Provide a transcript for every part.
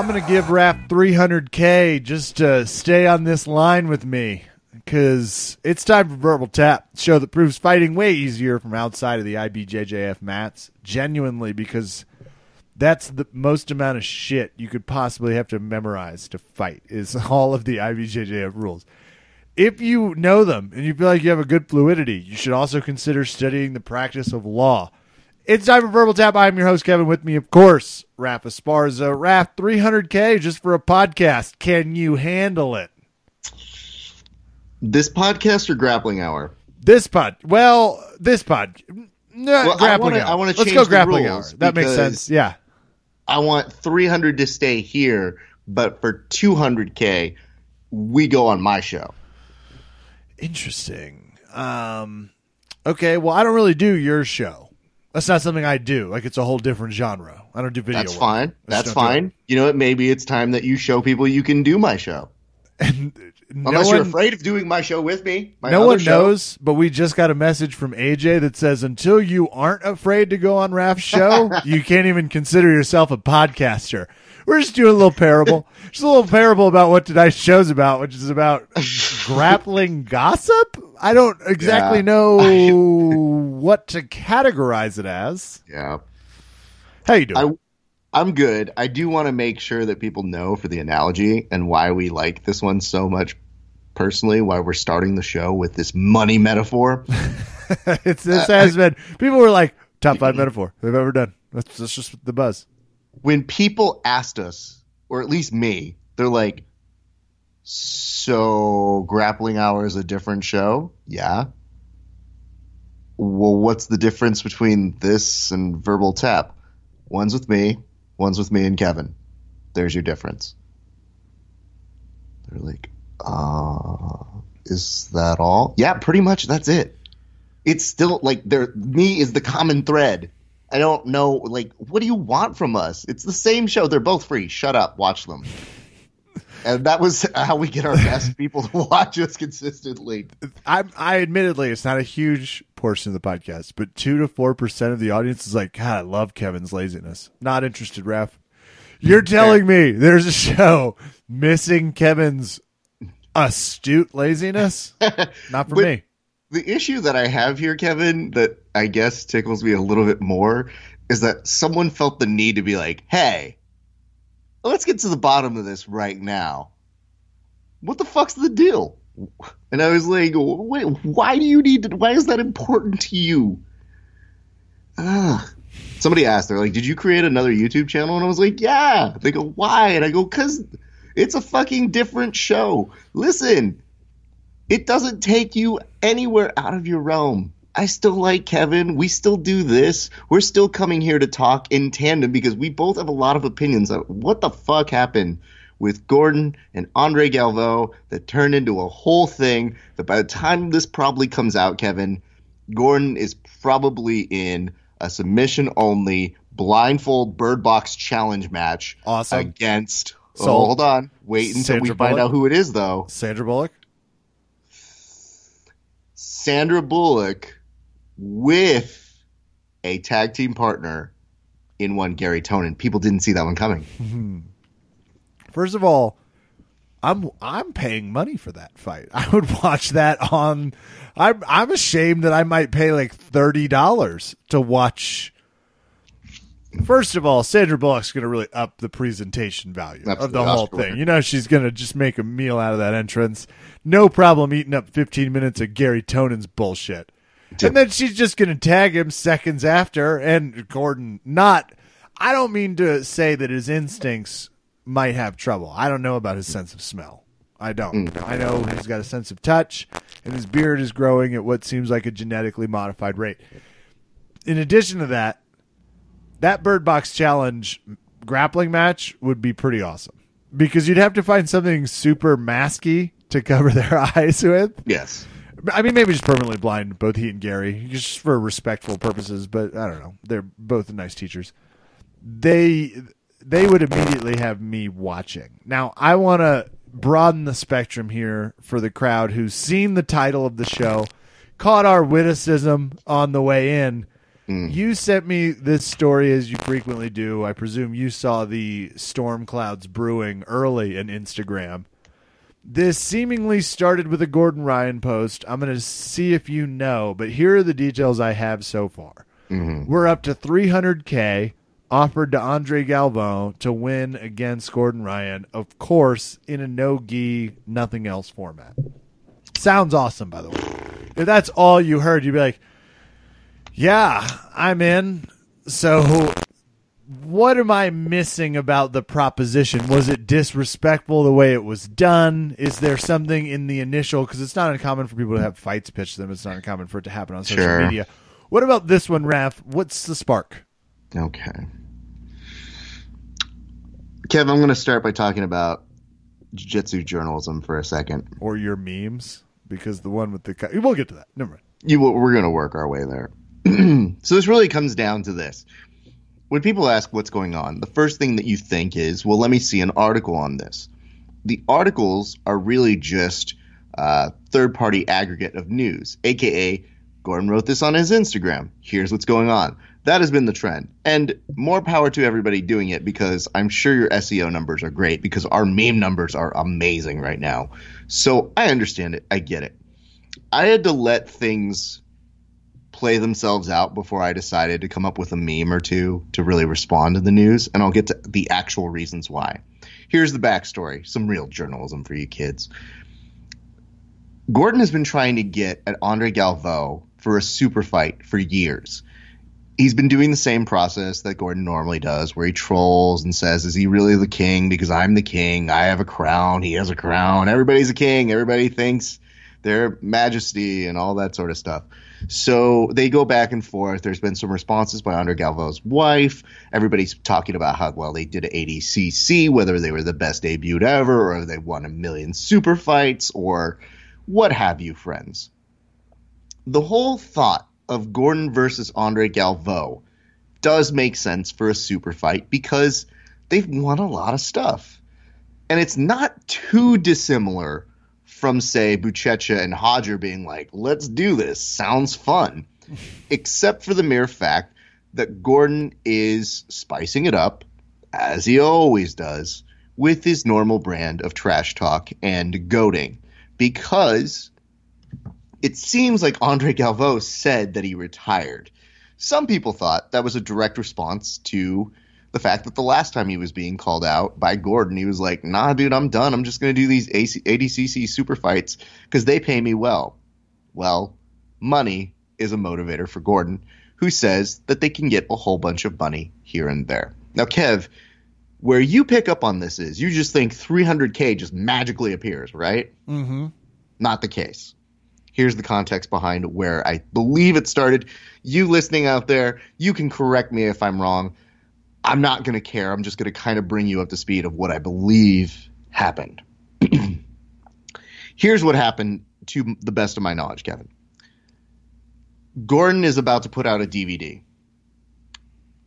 I'm going to give Raph 300K just to stay on this line with me because it's time for Verbal Tap, show that proves fighting way easier from outside of the IBJJF mats. Genuinely, because that's the most amount of shit you could possibly have to memorize to fight is all of the IBJJF rules. If you know them and you feel like you have a good fluidity, you should also consider studying the practice of law. It's time for Verbal Tap. I'm your host, Kevin. With me, of course, Raph Esparza. Raph, 300K just for a podcast. Can you handle it? This podcast or grappling hour? This pod. Well, this pod. No, Well, I grappling wanna- hour. I wanna Let's go grappling hour. That makes sense. Yeah. I want 300 to stay here, but for 200k, we go on my show. Interesting. Um, okay. Well, I don't really do your show. That's not something I do. Like it's a whole different genre. I don't do video. That's work. fine. That's fine. You know what? Maybe it's time that you show people you can do my show. And no Unless you're one, afraid of doing my show with me. My no one show. knows, but we just got a message from AJ that says until you aren't afraid to go on Raph's show, you can't even consider yourself a podcaster. We're just doing a little parable, just a little parable about what tonight's show's about, which is about grappling gossip. I don't exactly Yeah. know what to categorize it as. Yeah. How you doing? I, I'm good. I do want to make sure that people know for the analogy and why we like this one so much personally, why we're starting the show with this money metaphor. it's this uh, has been. People were like top five metaphor they've ever done. That's, that's just the buzz. when people asked us, or at least me, they're like, "So grappling hour is a different show?" Yeah. Well, what's the difference between this and verbal tap? One's with me, one's with me and Kevin. There's your difference. They're like, uh, is that all? Yeah, pretty much that's it. It's still like there me is the common thread. I don't know like what do you want from us? It's the same show. They're both free. Shut up, watch them. And that was how we get our best people to watch us consistently. I, I admittedly, it's not a huge portion of the podcast, but two to four percent of the audience is like, God, I love Kevin's laziness. Not interested, Raph. You're telling me there's a show missing Kevin's astute laziness? Not for But- me. The issue that I have here, Kevin, that I guess tickles me a little bit more is that someone felt the need to be like, hey, let's get to the bottom of this right now. What the fuck's the deal? And I was like, wait, why do you need to, why is that important to you? Ah. Somebody asked, they're like, did you create another YouTube channel? And I was like, yeah. They go, why? And I go, because it's a fucking different show. Listen, it doesn't take you anywhere out of your realm. I still like Kevin. We still do this. We're still coming here to talk in tandem because we both have a lot of opinions on what the fuck happened with Gordon and Andre Galvão that turned into a whole thing that by the time this probably comes out, Kevin, Gordon is probably in a submission only blindfold bird box challenge match Awesome. against oh, hold on. Wait until Sandra we find Bullock? out who it is though. Sandra Bullock? Sandra Bullock with a tag team partner in one Garry Tonon. People didn't see that one coming. First of all, I'm I'm paying money for that fight. I would watch that on. I'm I'm ashamed that I might pay like thirty dollars to watch. First of all, Sandra Bullock's going to really up the presentation value of the whole Oscar thing. winner. You know, she's going to just make a meal out of that entrance. No problem eating up 15 minutes of Garry Tonon's bullshit. And then she's just going to tag him seconds after. And Gordon, not, I don't mean to say that his instincts might have trouble. I don't know about his sense of smell. I don't. Mm. I know he's got a sense of touch, and his beard is growing at what seems like a genetically modified rate. In addition to that, that Bird Box Challenge grappling match would be pretty awesome because you'd have to find something super masky to cover their eyes with. Yes. I mean, maybe just permanently blind both he and Gary, just for respectful purposes. But I don't know. They're both nice teachers. They they would immediately have me watching. Now I want to broaden the spectrum here for the crowd who's seen the title of the show, caught our witticism on the way in, mm. You sent me this story as you frequently do. I presume you saw the storm clouds brewing early in Instagram. This seemingly started with a Gordon Ryan post. I'm going to see if you know, but here are the details I have so far. Mm-hmm. We're up to 300K offered to Andre Galvão to win against Gordon Ryan, of course, in a no gi, nothing else format. Sounds awesome, by the way. If that's all you heard, you'd be like, yeah, I'm in. So, what am I missing about the proposition? Was it disrespectful the way it was done? Is there something in the initial? Because it's not uncommon for people to have fights pitched to them. It's not uncommon for it to happen on social Sure. media. What about this one, Raph? What's the spark? Okay. Kev, I'm going to start by talking about jiu-jitsu journalism for a second. Or your memes? Because the one with the. We'll get to that. Never mind. You, we're going to work our way there. so this really comes down to this. When people ask what's going on, the first thing that you think is, well, let me see an article on this. The articles are really just uh, third-party aggregate of news, aka Gordon wrote this on his Instagram. Here's what's going on. That has been the trend, and more power to everybody doing it because I'm sure your SEO numbers are great because our meme numbers are amazing right now. So I understand it. I get it. I had to let things play themselves out before I decided to come up with a meme or two to really respond to the news, and I'll get to the actual reasons why. Here's the backstory some real journalism for you kids. Gordon has been trying to get at Andre Galvão for a super fight for years. He's been doing the same process that Gordon normally does, where he trolls and says, Is he really the king? Because I'm the king. I have a crown. He has a crown. Everybody's a king. Everybody thinks their majesty and all that sort of stuff. So they go back and forth. There's been some responses by Andre Galvão's wife. Everybody's talking about how well they did at ADCC, whether they were the best debut ever, or they won a million super fights, or what have you, friends. The whole thought of Gordon versus Andre Galvão does make sense for a super fight because they've won a lot of stuff. And it's not too dissimilar from, say, Buchecha and Hodger being like, let's do this. Sounds fun. Except for the mere fact that Gordon is spicing it up, as he always does, with his normal brand of trash talk and goading. Because it seems like Andre Galvão said that he retired. Some people thought that was a direct response to the fact that the last time he was being called out by Gordon, he was like, "Nah, dude, I'm done. I'm just going to do these AC- ADCC super fights because they pay me well." Well, money is a motivator for Gordon, who says that they can get a whole bunch of money here and there. Now, Kev, where you pick up on this is you just think 300k just magically appears, right? Mm-hmm. Not the case. Here's the context behind where I believe it started. You listening out there, you can correct me if I'm wrong. I'm not going to care. I'm just going to kind of bring you up to speed of what I believe happened. Here's what happened to the best of my knowledge, Kevin. Gordon is about to put out a DVD.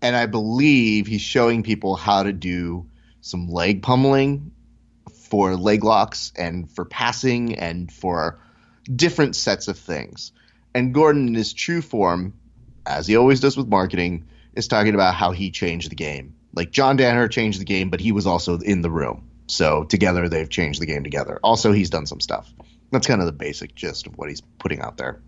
And I believe he's showing people how to do some leg pummeling for leg locks and for passing and for different sets of things. And Gordon, in his true form, as he always does with marketing, is talking about how he changed the game. Like John Danaher changed the game, but he was also in the room. So together they've changed the game together. Also, he's done some stuff. That's kind of the basic gist of what he's putting out there.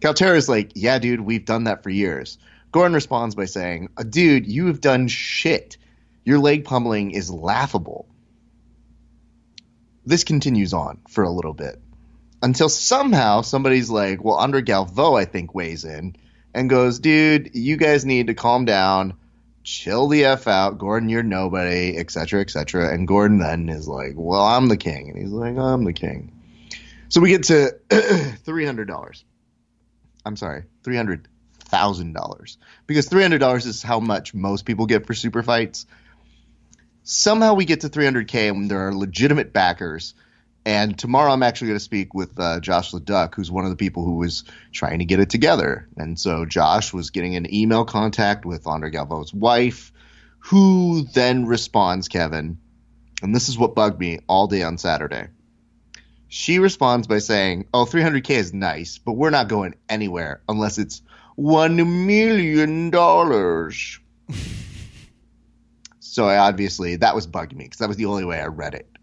Caio Terra is like, yeah, dude, we've done that for years. Gordon responds by saying, "Uh, dude, you have done shit. Your leg pummeling is laughable. This continues on for a little bit until somehow somebody's like, well, Andre Galvão, I think, weighs in and goes, dude, you guys need to calm down, chill the F out. Gordon, you're nobody, etc., etc. And Gordon then is like, well, I'm the king. And he's like, I'm the king. So we get to $300. I'm sorry, $300,000. Because $300 is how much most people get for super fights. Somehow we get to 300K and there are legitimate backers. And tomorrow I'm actually going to speak with uh, Josh LeDuc, who's one of the people who was trying to get it together. And so Josh was getting an email contact with Andre Galvão's wife, who then responds, Kevin, and this is what bugged me all day on Saturday. She responds by saying, Oh, 300K is nice, but we're not going anywhere unless it's one million dollars. so I obviously that was bugging me because that was the only way I read it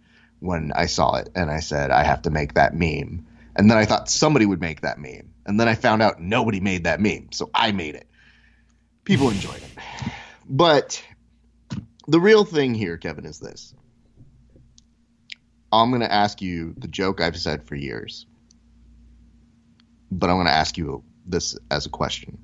when I saw it, and I said I have to make that meme. And then I thought somebody would make that meme, and then I found out nobody made that meme, so I made it. People enjoyed it, but the real thing here, Kevin, is this. I'm going to ask you the joke I've said for years, but I'm going to ask you this as a question,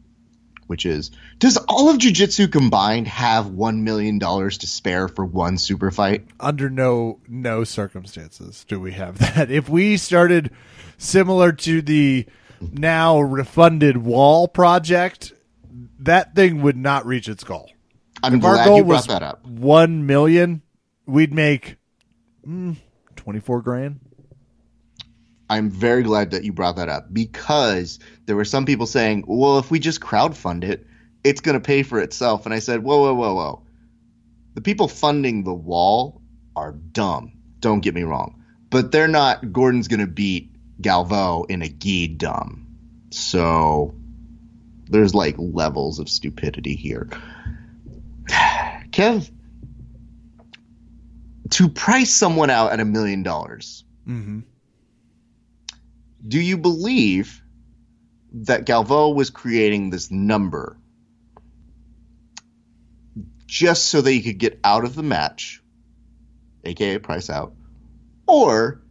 which is Does all of Jiu Jitsu combined have $1 million to spare for one super fight? Under no no circumstances do we have that. If we started similar to the now refunded wall project, that thing would not reach its goal. I'm If glad goal you brought that up. One million, we'd make mm, twenty four grand. I'm very glad that you brought that up because there were some people saying, well, if we just crowdfund it, it's going to pay for itself. And I said, whoa, whoa, whoa, whoa. The people funding the wall are dumb. Don't get me wrong. But they're not, Gordon's going to beat Galvão in a gi dumb. So there's like levels of stupidity here. Kev, to price someone out at a million dollars, Mm-hmm. Do you believe that Galvão was creating this number just so that he could get out of the match, aka price out? Or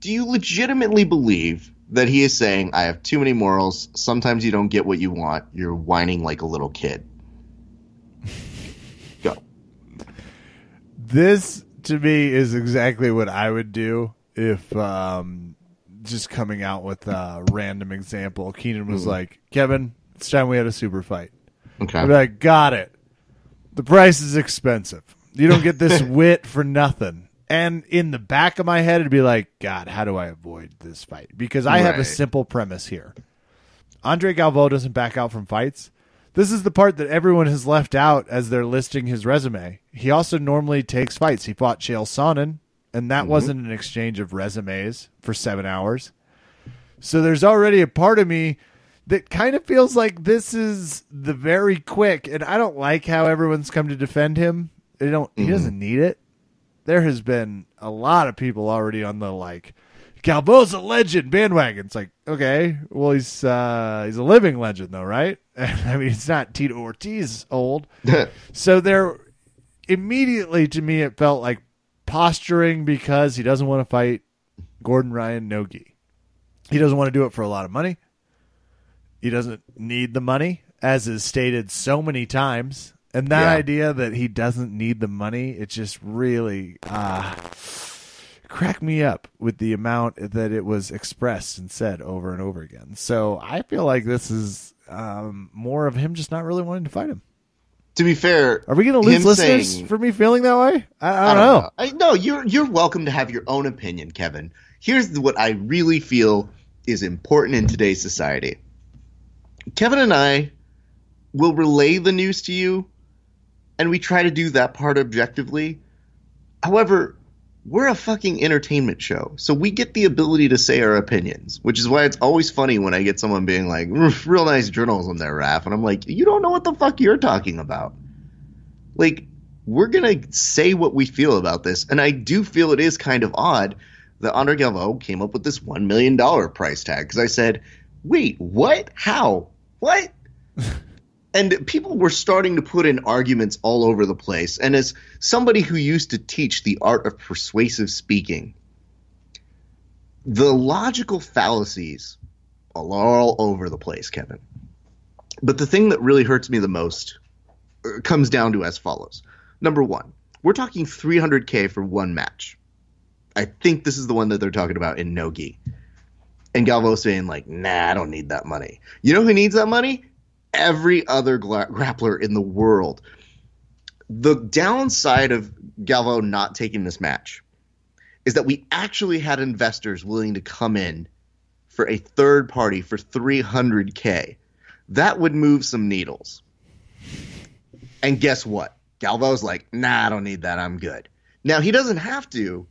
do you legitimately believe that he is saying, I have too many morals, sometimes you don't get what you want, you're whining like a little kid? Go. This to me is exactly what I would do if um, just coming out with a random example. Keenan was Mhm. like, Kevin, it's time we had a super fight. Okay. I'd like, got it. The price is expensive. You don't get this wit for nothing. And in the back of my head, it'd be like, God, how do I avoid this fight? Because I have a simple premise here. Andre Galvão doesn't back out from fights. This is the part that everyone has left out as they're listing his resume. He also normally takes fights. He fought Chael Sonnen, and that wasn't an exchange of resumes for seven hours. So there's already a part of me that kind of feels like this is the very quick, and I don't like how everyone's come to defend him. They don't. He doesn't need it. There has been a lot of people already on the like, Galvão's a legend bandwagon. It's like, okay, well he's uh, he's a living legend though, right? I mean, it's not Tito Ortiz old. So there, immediately to me, it felt like posturing because he doesn't want to fight Gordon Ryan Nogi. He doesn't want to do it for a lot of money. He doesn't need the money, as is stated so many times. And that Yeah. idea that he doesn't need the money, it just really uh, cracked me up with the amount that it was expressed and said over and over again. So I feel like this is um, more of him just not really wanting to fight him. To be fair, Are we going to lose listeners saying- for me feeling that way? I, I I don't, know. I, no, you're you're welcome to have your own opinion, Kevin. Here's what I really feel is important in today's society. Kevin and I will relay the news to you, and we try to do that part objectively. However, we're a fucking entertainment show, so we get the ability to say our opinions, which is why it's always funny when I get someone being like, "Mm, "Real nice journalism there, Raph," and I'm like, "You don't know what the fuck you're talking about." Like, we're gonna say what we feel about this, and I do feel it is kind of odd that Andre Galvão came up with this one million dollar price tag because I said, "Wait, what? How? What?" and people were starting to put in arguments all over the place. And as somebody who used to teach the art of persuasive speaking, the logical fallacies are all over the place, Kevin. But the thing that really hurts me the most uh, comes down to as follows. Number one, we're talking 300K for one match. I think this is the one that they're talking about in Nogi. And Galvão saying, like, nah, I don't need that money. You know who needs that money? Every other gla- grappler in the world. The downside of Galvão not taking this match is that we actually had investors willing to come in for a third party for 300K. That would move some needles. And guess what? Galvão's like, nah, I don't need that. I'm good. Now, he doesn't have to,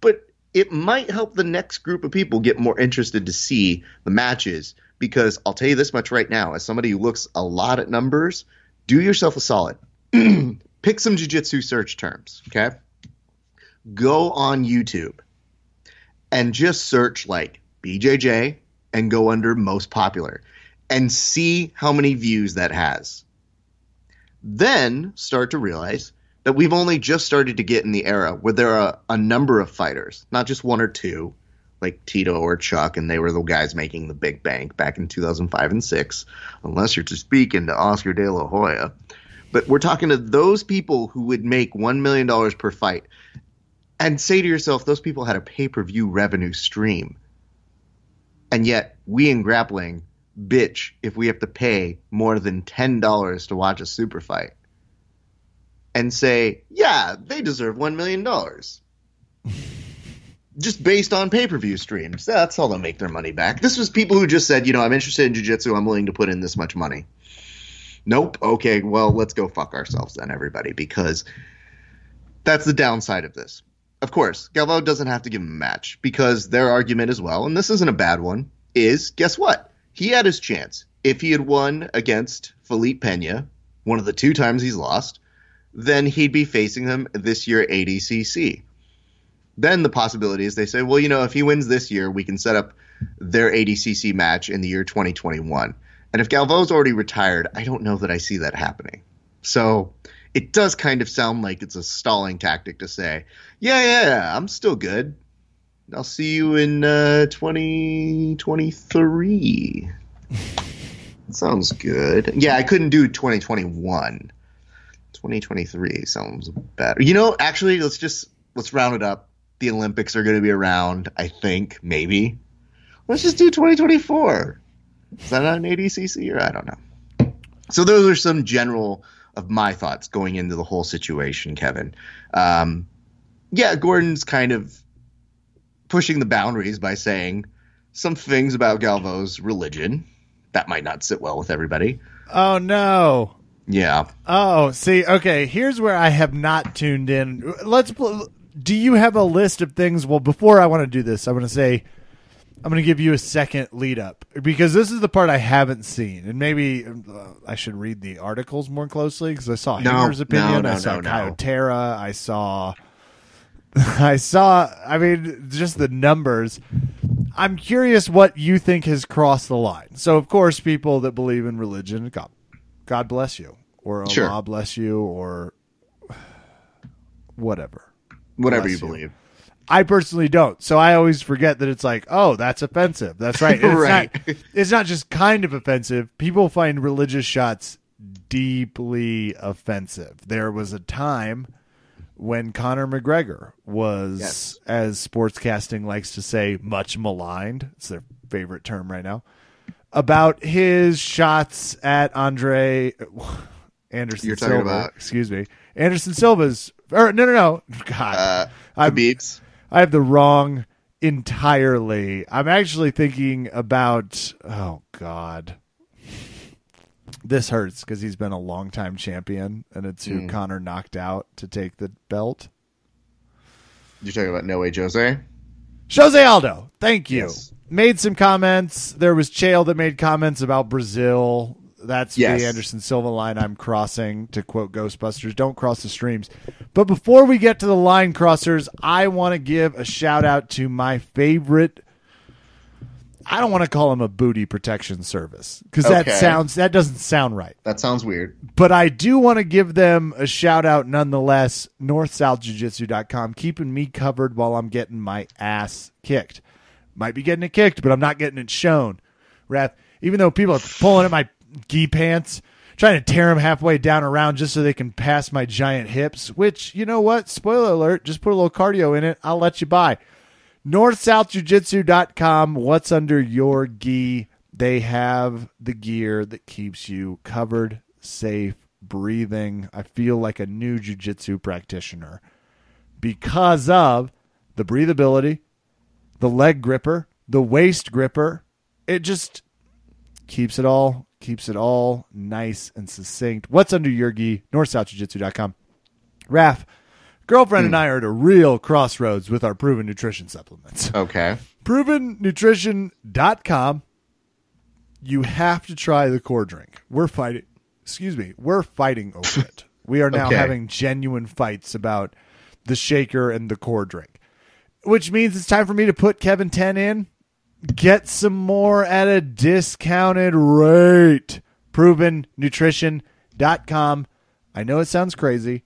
but it might help the next group of people get more interested to see the matches Because I'll tell you this much right now, as somebody who looks a lot at numbers, do yourself a solid. Pick some jujitsu search terms, okay? Go on YouTube and just search like BJJ and go under most popular and see how many views that has. Then start to realize that we've only just started to get in the era where there are a number of fighters, not just one or two, like Tito or Chuck, and they were the guys making the big bank back in 2005 and 6, unless you're to speaking to Oscar De La Hoya. But we're talking to those people who would make $1 million per fight and say to yourself, those people had a pay per view revenue stream. And yet, we in grappling bitch if we have to pay more than $10 to watch a super fight and say, yeah, they deserve $1 million. just based on pay per view streams. That's how they'll make their money back. This was people who just said, you know, I'm interested in jiu jitsu. I'm willing to put in this much money. Nope. Okay. Well, let's go fuck ourselves then, everybody, because that's the downside of this. Of course, Galvao doesn't have to give him a match because their argument as well, and this isn't a bad one, is guess what? he had his chance. If he had won against Felipe Pena, one of the two times he's lost, then he'd be facing him this year at ADCC. Then the possibility is they say, well, you know, if he wins this year, we can set up their ADCC match in the year 2021. And if Galvao's already retired, I don't know that I see that happening. So it does kind of sound like it's a stalling tactic to say, yeah, yeah, yeah I'm still good. I'll see you in uh, 2023. sounds good. Yeah, I couldn't do 2021. 2023 sounds better. You know, actually, let's just let's round it up. The Olympics are going to be around. I think maybe. Let's just do 2024. Is that not an ADCC or I don't know. So those are some general of my thoughts going into the whole situation, Kevin. Um, yeah, Gordon's kind of pushing the boundaries by saying some things about Galvão's religion that might not sit well with everybody. Oh no. Yeah. Oh, see, okay, here's where I have not tuned in. Let's do you have a list of things? Well, before I want to do this, I want to say I'm going to give you a second lead up because this is the part I haven't seen, and maybe uh, I should read the articles more closely because I saw no, opinion, no, no, I saw no, Caio Terra, I saw I saw, I mean, just the numbers. I'm curious what you think has crossed the line. So, of course, people that believe in religion, God, God bless you, or Allah sure. bless you, or whatever. Whatever you, you believe. I personally don't. So I always forget that it's like, oh, that's offensive. That's right. It's right. Not, it's not just kind of offensive. People find religious shots deeply offensive. There was a time when Conor McGregor was, yes. as sportscasting likes to say, much maligned. It's their favorite term right now. About his shots at Andre Anderson You're Silva. About... Excuse me. Anderson Silva's. Or, no, no, no. God. Uh, Khabib's. I have the wrong entirely. I'm actually thinking about. Oh, God this hurts because he's been a long time champion, and it's who mm. Conor knocked out to take the belt. You're talking about No Way Jose? Jose Aldo, thank you. Yes. Made some comments. There was Chael that made comments about Brazil. That's yes. the Anderson Silva line I'm crossing, to quote Ghostbusters. Don't cross the streams. But before we get to the line crossers, I want to give a shout out to my favorite I don't want to call them a booty protection service because okay. that sounds that doesn't sound right. That sounds weird. But I do want to give them a shout out nonetheless. NorthSouthJujitsu.com keeping me covered while I'm getting my ass kicked. Might be getting it kicked, but I'm not getting it shown. Wrath. Even though people are pulling at my gi pants, trying to tear them halfway down around just so they can pass my giant hips. Which you know what? Spoiler alert. Just put a little cardio in it. I'll let you buy northsouthjujitsu.com what's under your gi they have the gear that keeps you covered safe breathing i feel like a new jiu-jitsu practitioner because of the breathability the leg gripper the waist gripper it just keeps it all keeps it all nice and succinct what's under your gi northsouthjujitsu.com Raph Girlfriend mm. and hmm. I are at a real crossroads with our proven nutrition supplements. Okay. Provennutrition.com. you have to try the core drink. We're fighting. Excuse me. We're fighting over it. We are now Okay. having genuine fights about the shaker and the core drink, which means it's time for me to put Kevin 10 in. Get some more at a discounted rate. ProvenNutrition.com. I know it sounds crazy,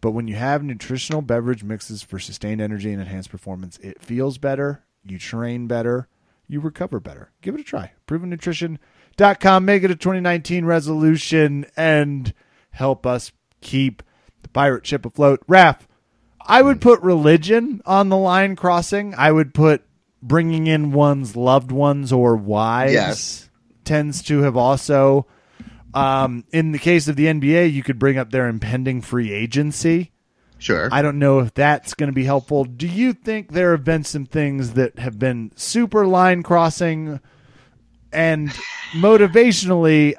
but when you have nutritional beverage mixes for sustained energy and enhanced performance, it feels better, you train better, you recover better. Give it a try. ProvenNutrition.com. Make it a 2019 resolution and help us keep the pirate ship afloat. Raph, I would mm. put religion on the line crossing. I would put bringing in one's loved ones or wives Yes. tends to have also um, in the case of the NBA, you could bring up their impending free agency. Sure. I don't know if that's going to be helpful. Do you think there have been some things that have been super line crossing and motivationally?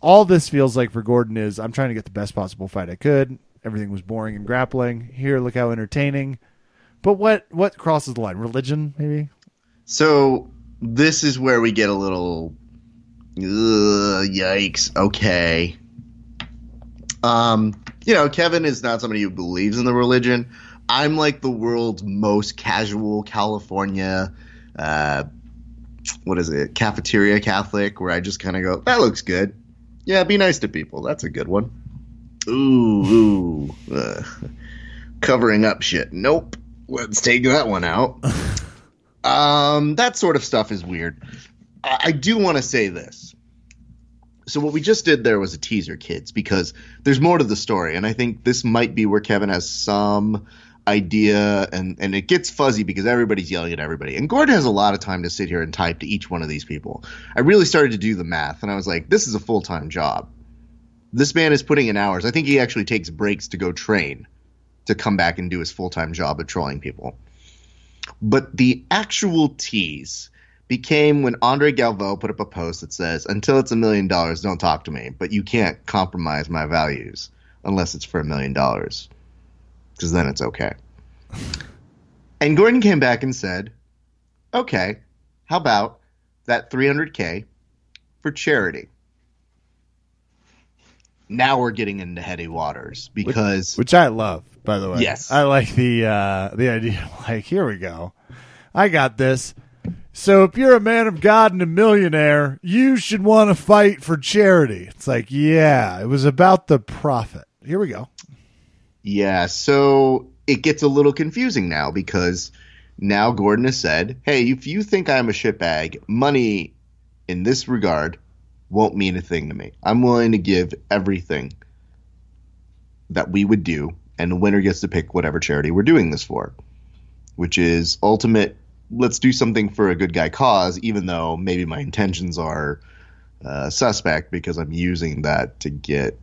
All this feels like for Gordon is I'm trying to get the best possible fight I could. Everything was boring and grappling. Here, look how entertaining. But what what crosses the line? Religion, maybe. So this is where we get a little ugh, yikes. Okay. Um, you know, Kevin is not somebody who believes in the religion. I'm like the world's most casual California uh what is it? Cafeteria Catholic where I just kind of go, that looks good. Yeah, be nice to people. That's a good one. Ooh, ooh. Covering up shit. Nope. Let's take that one out. Um, that sort of stuff is weird. I, I do want to say this. So what we just did there was a teaser, kids, because there's more to the story, and I think this might be where Kevin has some idea, and and it gets fuzzy because everybody's yelling at everybody, and Gordon has a lot of time to sit here and type to each one of these people. I really started to do the math, and I was like, this is a full time job. This man is putting in hours. I think he actually takes breaks to go train, to come back and do his full time job of trolling people. But the actual tease became when Andre Galvão put up a post that says, Until it's a million dollars, don't talk to me, but you can't compromise my values unless it's for a million dollars. Because then it's okay. and Gordon came back and said, Okay, how about that 300K for charity? Now we're getting into heady waters because which I love, by the way. Yes. I like the uh, the idea. Like, here we go. I got this. So if you're a man of God and a millionaire, you should want to fight for charity. It's like, yeah, it was about the profit. Here we go. Yeah, so it gets a little confusing now because now Gordon has said, "Hey, if you think I'm a shitbag, money in this regard won't mean a thing to me. I'm willing to give everything that we would do, and the winner gets to pick whatever charity we're doing this for, which is ultimate. Let's do something for a good guy cause, even though maybe my intentions are uh, suspect because I'm using that to get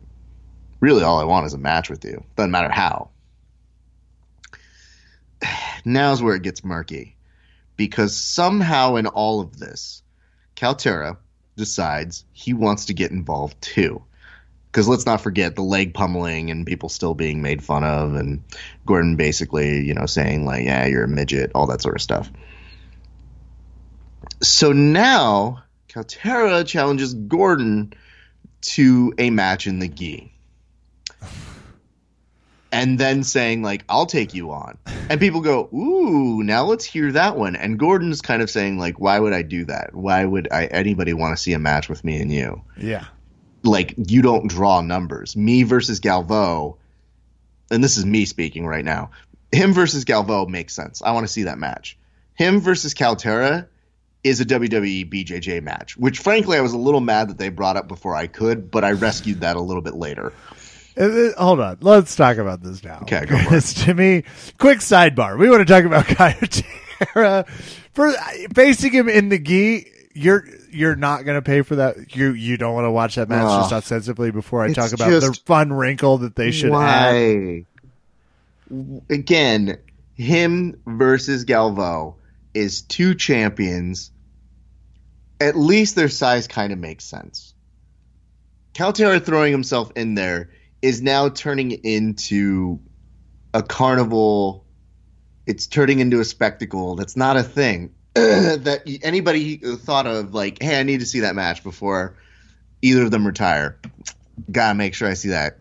really all I want is a match with you. Doesn't matter how. Now's where it gets murky. Because somehow in all of this, Caio Terra decides he wants to get involved too. Because let's not forget the leg pummeling and people still being made fun of, and Gordon basically, you know, saying, like, yeah, you're a midget, all that sort of stuff. So now, Caio Terra challenges Gordon to a match in the gi and then saying like I'll take you on. And people go, "Ooh, now let's hear that one." And Gordon's kind of saying like, "Why would I do that? Why would I anybody want to see a match with me and you? Yeah. Like you don't draw numbers. Me versus Galvão." And this is me speaking right now. Him versus Galvão makes sense. I want to see that match. Him versus Caio Terra is a WWE BJJ match, which frankly I was a little mad that they brought up before I could, but I rescued that a little bit later. Uh, uh, Hold on. Let's talk about this now. Okay, go for it. To me, quick sidebar. We want to talk about Caio Terra. For facing him in the gi, you're you're not going to pay for that. You you don't want to watch that match just ostensibly before I talk about the fun wrinkle that they should add. Again, him versus Galvão is two champions. At least their size kind of makes sense. Caio Terra throwing himself in there is now turning into a carnival. It's turning into a spectacle. That's not a thing. that anybody thought of like, hey, I need to see that match before either of them retire. Gotta make sure I see that.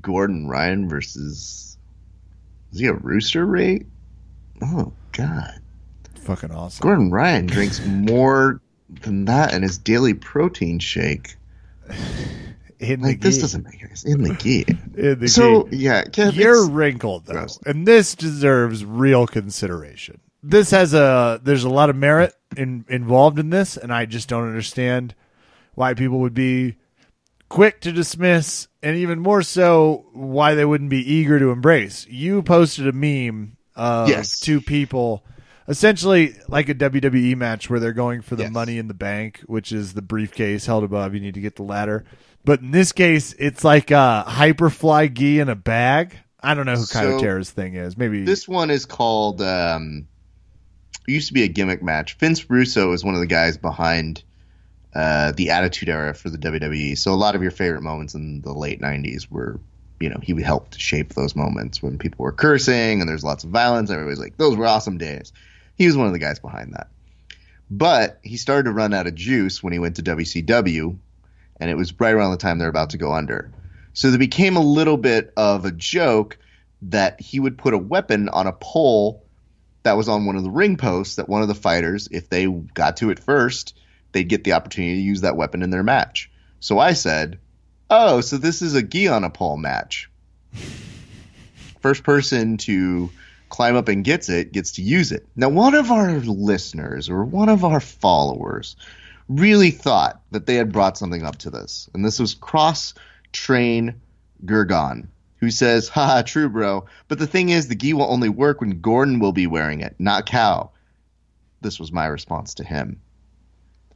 Gordon Ryan versus is he a rooster rate? Oh God. Fucking awesome. Gordon Ryan drinks more than that in his daily protein shake. In like the this gi. doesn't make sense. In the gi. In the so yeah, Kev, You're wrinkled though, gross. and this deserves real consideration. This has a there's a lot of merit in, involved in this, and I just don't understand why people would be quick to dismiss, and even more so, why they wouldn't be eager to embrace. You posted a meme of Yes. two people, essentially like a WWE match where they're going for the Yes. money in the bank, which is the briefcase held above. You need to get the ladder. But in this case, it's like a hyperfly gi in a bag. I don't know who So, thing is. Maybe This one is called. Um, it used to be a gimmick match. Vince Russo is one of the guys behind uh, the Attitude Era for the WWE. So a lot of your favorite moments in the late '90s were, you know, he helped shape those moments when people were cursing and there's lots of violence. Everybody's like, those were awesome days. He was one of the guys behind that. But he started to run out of juice when he went to WCW, and it was right around the time they're about to go under. So there became a little bit of a joke that he would put a weapon on a pole that was on one of the ring posts that one of the fighters, if they got to it first, they'd get the opportunity to use that weapon in their match. So I said, Oh, so this is a gi on a pole match. First person to climb up and gets it gets to use it. Now, one of our listeners or one of our followers really thought that they had brought something up to this. And this was Cross Train Gurgon, who says, haha, true, bro. But the thing is, the gi will only work when Gordon will be wearing it, not Cow. This was my response to him.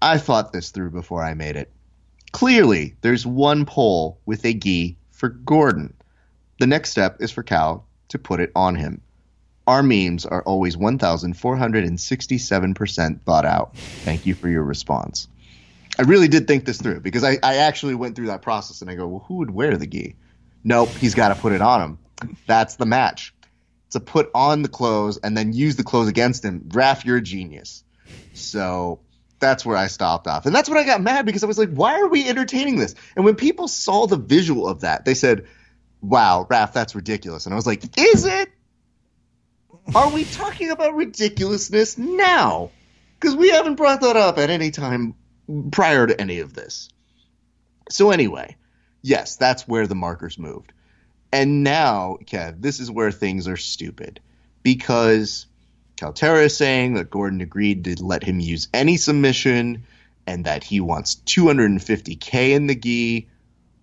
I thought this through before I made it. Clearly, there's one pole with a gi for Gordon. The next step is for Cal to put it on him. Our memes are always 1,467% thought out. Thank you for your response. I really did think this through because I, I actually went through that process and I go, well, who would wear the gi? Nope, he's got to put it on him. That's the match. To put on the clothes and then use the clothes against him. Raph, you're a genius. So that's where I stopped off. And that's when I got mad because I was like, why are we entertaining this? And when people saw the visual of that, they said, wow, Raph, that's ridiculous. And I was like, is it? Are we talking about ridiculousness now? Because we haven't brought that up at any time prior to any of this. So, anyway, yes, that's where the markers moved. And now, Kev, this is where things are stupid because Caio Terra is saying that Gordon agreed to let him use any submission and that he wants 250k in the gi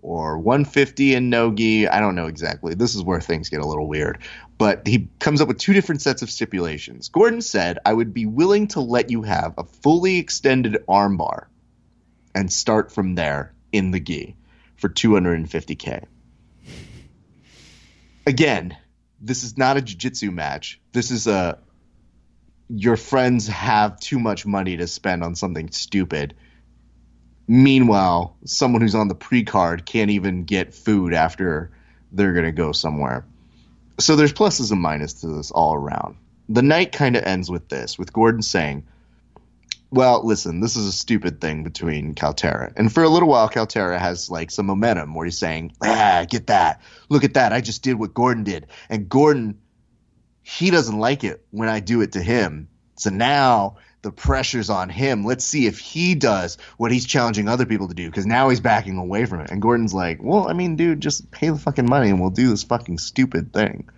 or 150 in Nogi. I don't know exactly. This is where things get a little weird. But he comes up with two different sets of stipulations. Gordon said, I would be willing to let you have a fully extended armbar and start from there in the gi for 250k. Again, this is not a jiu-jitsu match. This is a your friends have too much money to spend on something stupid. Meanwhile, someone who's on the pre-card can't even get food after they're going to go somewhere. So there's pluses and minuses to this all around. The night kind of ends with this, with Gordon saying, well, listen, this is a stupid thing between Caio Terra. And for a little while, Caio Terra has like some momentum where he's saying, ah, get that. Look at that. I just did what Gordon did. And Gordon, he doesn't like it when I do it to him. So now the pressure's on him. Let's see if he does what he's challenging other people to do because now he's backing away from it. And Gordon's like, well, I mean, dude, just pay the fucking money and we'll do this fucking stupid thing.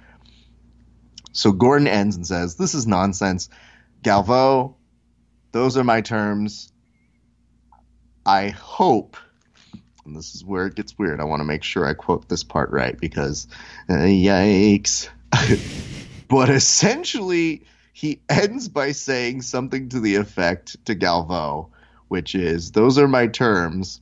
So Gordon ends and says, this is nonsense. Galvão, those are my terms. I hope, and this is where it gets weird. I want to make sure I quote this part right because, uh, yikes. but essentially, he ends by saying something to the effect to Galvão, which is, Those are my terms.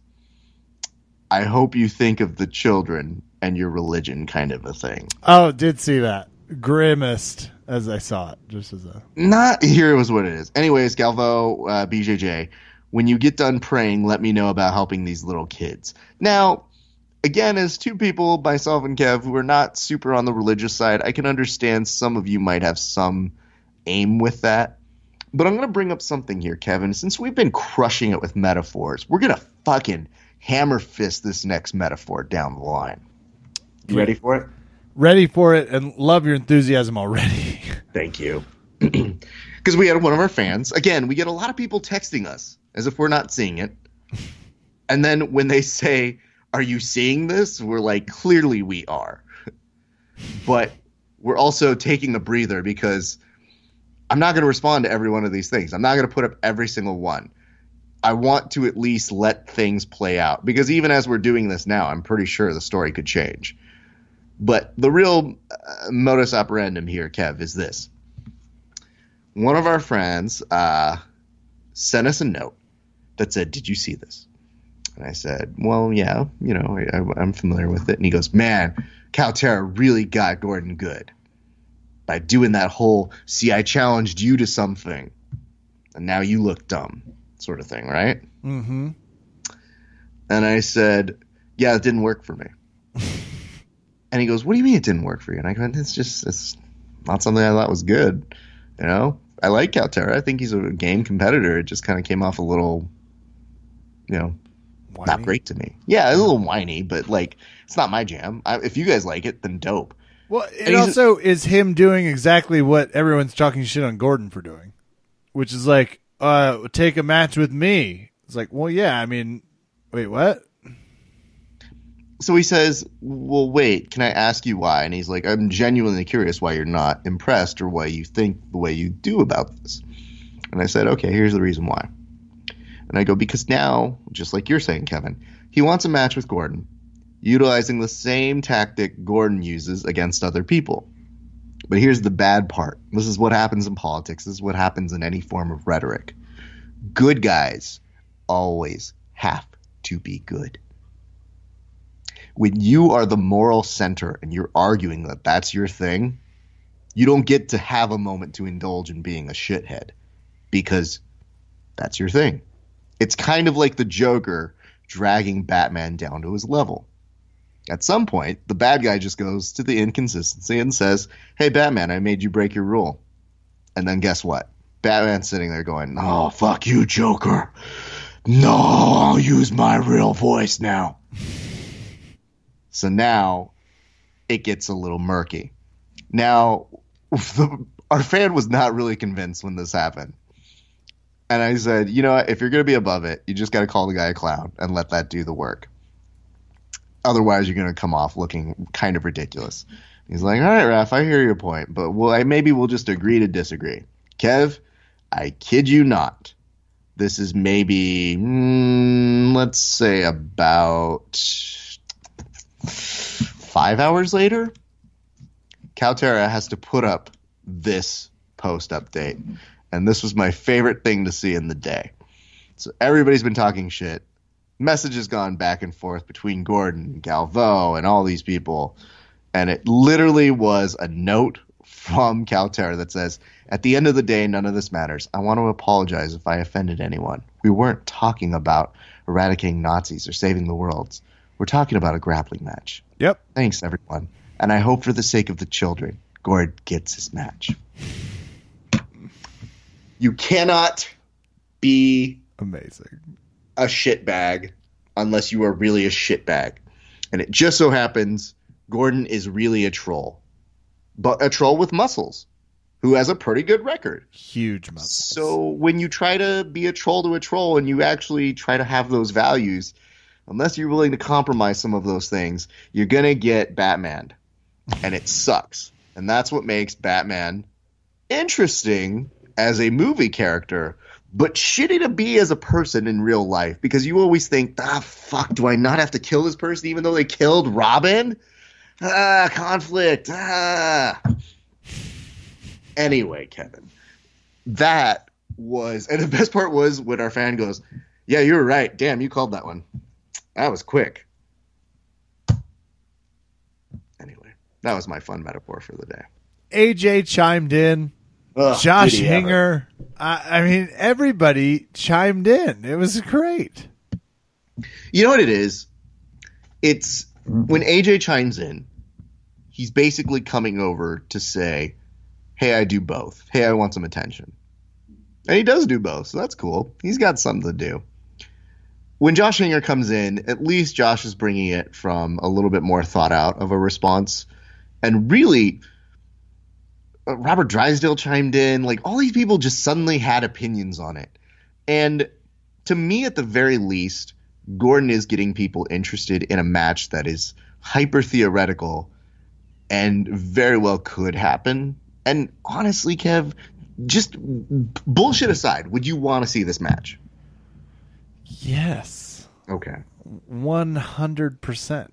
I hope you think of the children and your religion, kind of a thing. Oh, did see that. Grimmest as I saw it, just as a Not here was what it is. Anyways, Galvão, uh, BJJ, when you get done praying, let me know about helping these little kids. Now, again, as two people, myself and Kev, who are not super on the religious side, I can understand some of you might have some aim with that. But I'm going to bring up something here, Kevin. Since we've been crushing it with metaphors, we're going to fucking hammer fist this next metaphor down the line. You ready for it? Ready for it and love your enthusiasm already. Thank you. Because we had one of our fans. Again, we get a lot of people texting us as if we're not seeing it. And then when they say, Are you seeing this? We're like, Clearly we are. But we're also taking a breather because I'm not going to respond to every one of these things. I'm not going to put up every single one. I want to at least let things play out because even as we're doing this now, I'm pretty sure the story could change. But the real uh, modus operandum here, Kev, is this. One of our friends uh, sent us a note that said, Did you see this? And I said, Well, yeah, you know, I, am familiar with it. And he goes, Man, Caio Terra really got Gordon good by doing that whole, see, I challenged you to something, and now you look dumb sort of thing, right? Mm hmm. And I said, Yeah, it didn't work for me. and he goes, What do you mean it didn't work for you? And I go, It's just, it's not something I thought was good. You know, I like Caio Terra. I think he's a game competitor. It just kind of came off a little, you know, whiny. not great to me. Yeah, a little whiny, but like it's not my jam. I, if you guys like it, then dope. Well, it also is him doing exactly what everyone's talking shit on Gordon for doing, which is like, uh, take a match with me. It's like, well, yeah, I mean, wait, what? So he says, well, wait, can I ask you why? And he's like, I'm genuinely curious why you're not impressed or why you think the way you do about this. And I said, okay, here's the reason why. And I go, because now, just like you're saying, Kevin, he wants a match with Gordon utilizing the same tactic Gordon uses against other people. But here's the bad part this is what happens in politics, this is what happens in any form of rhetoric. Good guys always have to be good. When you are the moral center and you're arguing that that's your thing, you don't get to have a moment to indulge in being a shithead because that's your thing. It's kind of like the Joker dragging Batman down to his level. At some point, the bad guy just goes to the inconsistency and says, Hey, Batman, I made you break your rule. And then guess what? Batman's sitting there going, Oh, fuck you, Joker. No, I'll use my real voice now. so now it gets a little murky. Now, the, our fan was not really convinced when this happened. And I said, you know, what? if you're going to be above it, you just got to call the guy a clown and let that do the work. Otherwise, you're going to come off looking kind of ridiculous. He's like, all right, Raph, I hear your point, but well, I, maybe we'll just agree to disagree. Kev, I kid you not. This is maybe, mm, let's say, about five hours later. Caio Terra has to put up this post update. And this was my favorite thing to see in the day. So everybody's been talking shit message has gone back and forth between Gordon, Galvão, and all these people. And it literally was a note from Caio Terra that says, At the end of the day, none of this matters. I want to apologize if I offended anyone. We weren't talking about eradicating Nazis or saving the world. We're talking about a grappling match. Yep. Thanks, everyone. And I hope for the sake of the children, Gord gets his match. You cannot be amazing a shitbag unless you are really a shitbag. And it just so happens Gordon is really a troll, but a troll with muscles who has a pretty good record. Huge muscles. So when you try to be a troll to a troll and you actually try to have those values, unless you're willing to compromise some of those things, you're going to get Batman. And it sucks. And that's what makes Batman interesting as a movie character but shitty to be as a person in real life because you always think, ah, fuck, do I not have to kill this person even though they killed Robin? Ah, conflict. Ah. Anyway, Kevin, that was, and the best part was when our fan goes, yeah, you were right. Damn, you called that one. That was quick. Anyway, that was my fun metaphor for the day. AJ chimed in Ugh, Josh Hinger. I, I mean, everybody chimed in. It was great. You know what it is? It's when AJ chimes in, he's basically coming over to say, Hey, I do both. Hey, I want some attention. And he does do both, so that's cool. He's got something to do. When Josh Hinger comes in, at least Josh is bringing it from a little bit more thought out of a response. And really, Robert Drysdale chimed in. Like, all these people just suddenly had opinions on it. And to me, at the very least, Gordon is getting people interested in a match that is hyper theoretical and very well could happen. And honestly, Kev, just bullshit aside, would you want to see this match? Yes. Okay. 100%.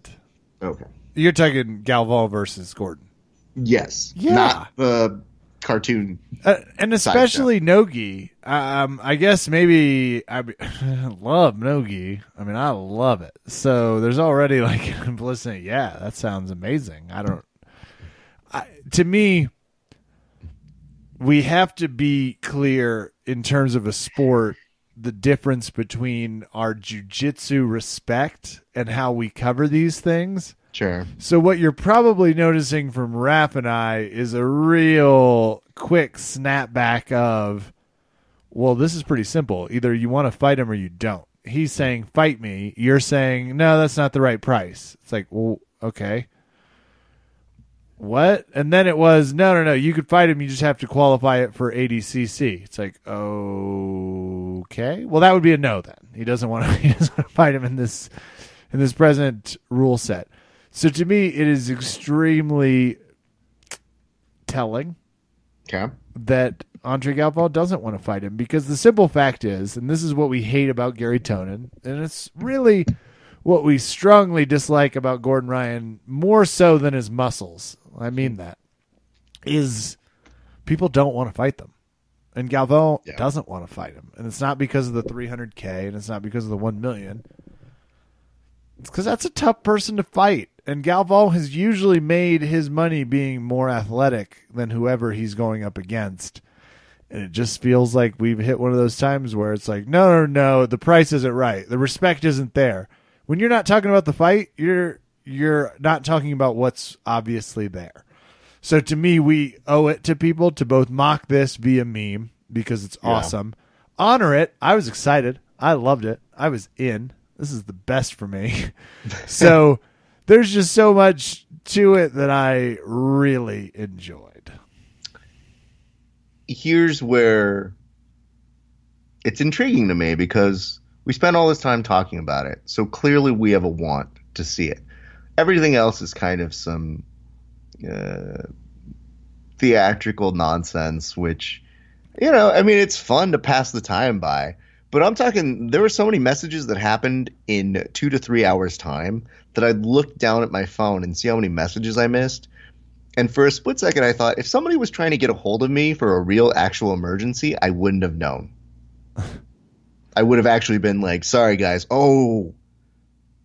Okay. You're talking Galvão versus Gordon. Yes. Yeah. Not the cartoon. Uh, and especially Nogi. Um, I guess maybe I love Nogi. I mean, I love it. So there's already like I'm listening. Yeah, that sounds amazing. I don't. I, to me, we have to be clear in terms of a sport the difference between our jujitsu respect and how we cover these things. Sure. So what you're probably noticing from Raph and I is a real quick snapback of, well, this is pretty simple. Either you want to fight him or you don't. He's saying fight me. You're saying no, that's not the right price. It's like, well, okay. What? And then it was no, no, no. You could fight him. You just have to qualify it for ADCC. It's like okay. Well, that would be a no then. He doesn't want to. He doesn't want to fight him in this in this present rule set. So to me, it is extremely telling Okay. that Andre Galvão doesn't want to fight him because the simple fact is, and this is what we hate about Garry Tonon, and it's really what we strongly dislike about Gordon Ryan more so than his muscles. I mean that is people don't want to fight them. And Galvão Yeah. doesn't want to fight him. And it's not because of the 300K and it's not because of the 1 million. It's because that's a tough person to fight. And Galvão has usually made his money being more athletic than whoever he's going up against. And it just feels like we've hit one of those times where it's like, no, no, no, the price isn't right. The respect isn't there. When you're not talking about the fight, you're you're not talking about what's obviously there. So to me, we owe it to people to both mock this via meme because it's Yeah. awesome, honor it. I was excited. I loved it. I was in. This is the best for me. so there's just so much to it that I really enjoyed. Here's where it's intriguing to me because we spent all this time talking about it. So clearly we have a want to see it. Everything else is kind of some uh, theatrical nonsense, which, you know, I mean, it's fun to pass the time by. But I'm talking, there were so many messages that happened in two to three hours' time that I'd look down at my phone and see how many messages I missed. And for a split second, I thought if somebody was trying to get a hold of me for a real, actual emergency, I wouldn't have known. I would have actually been like, sorry, guys. Oh,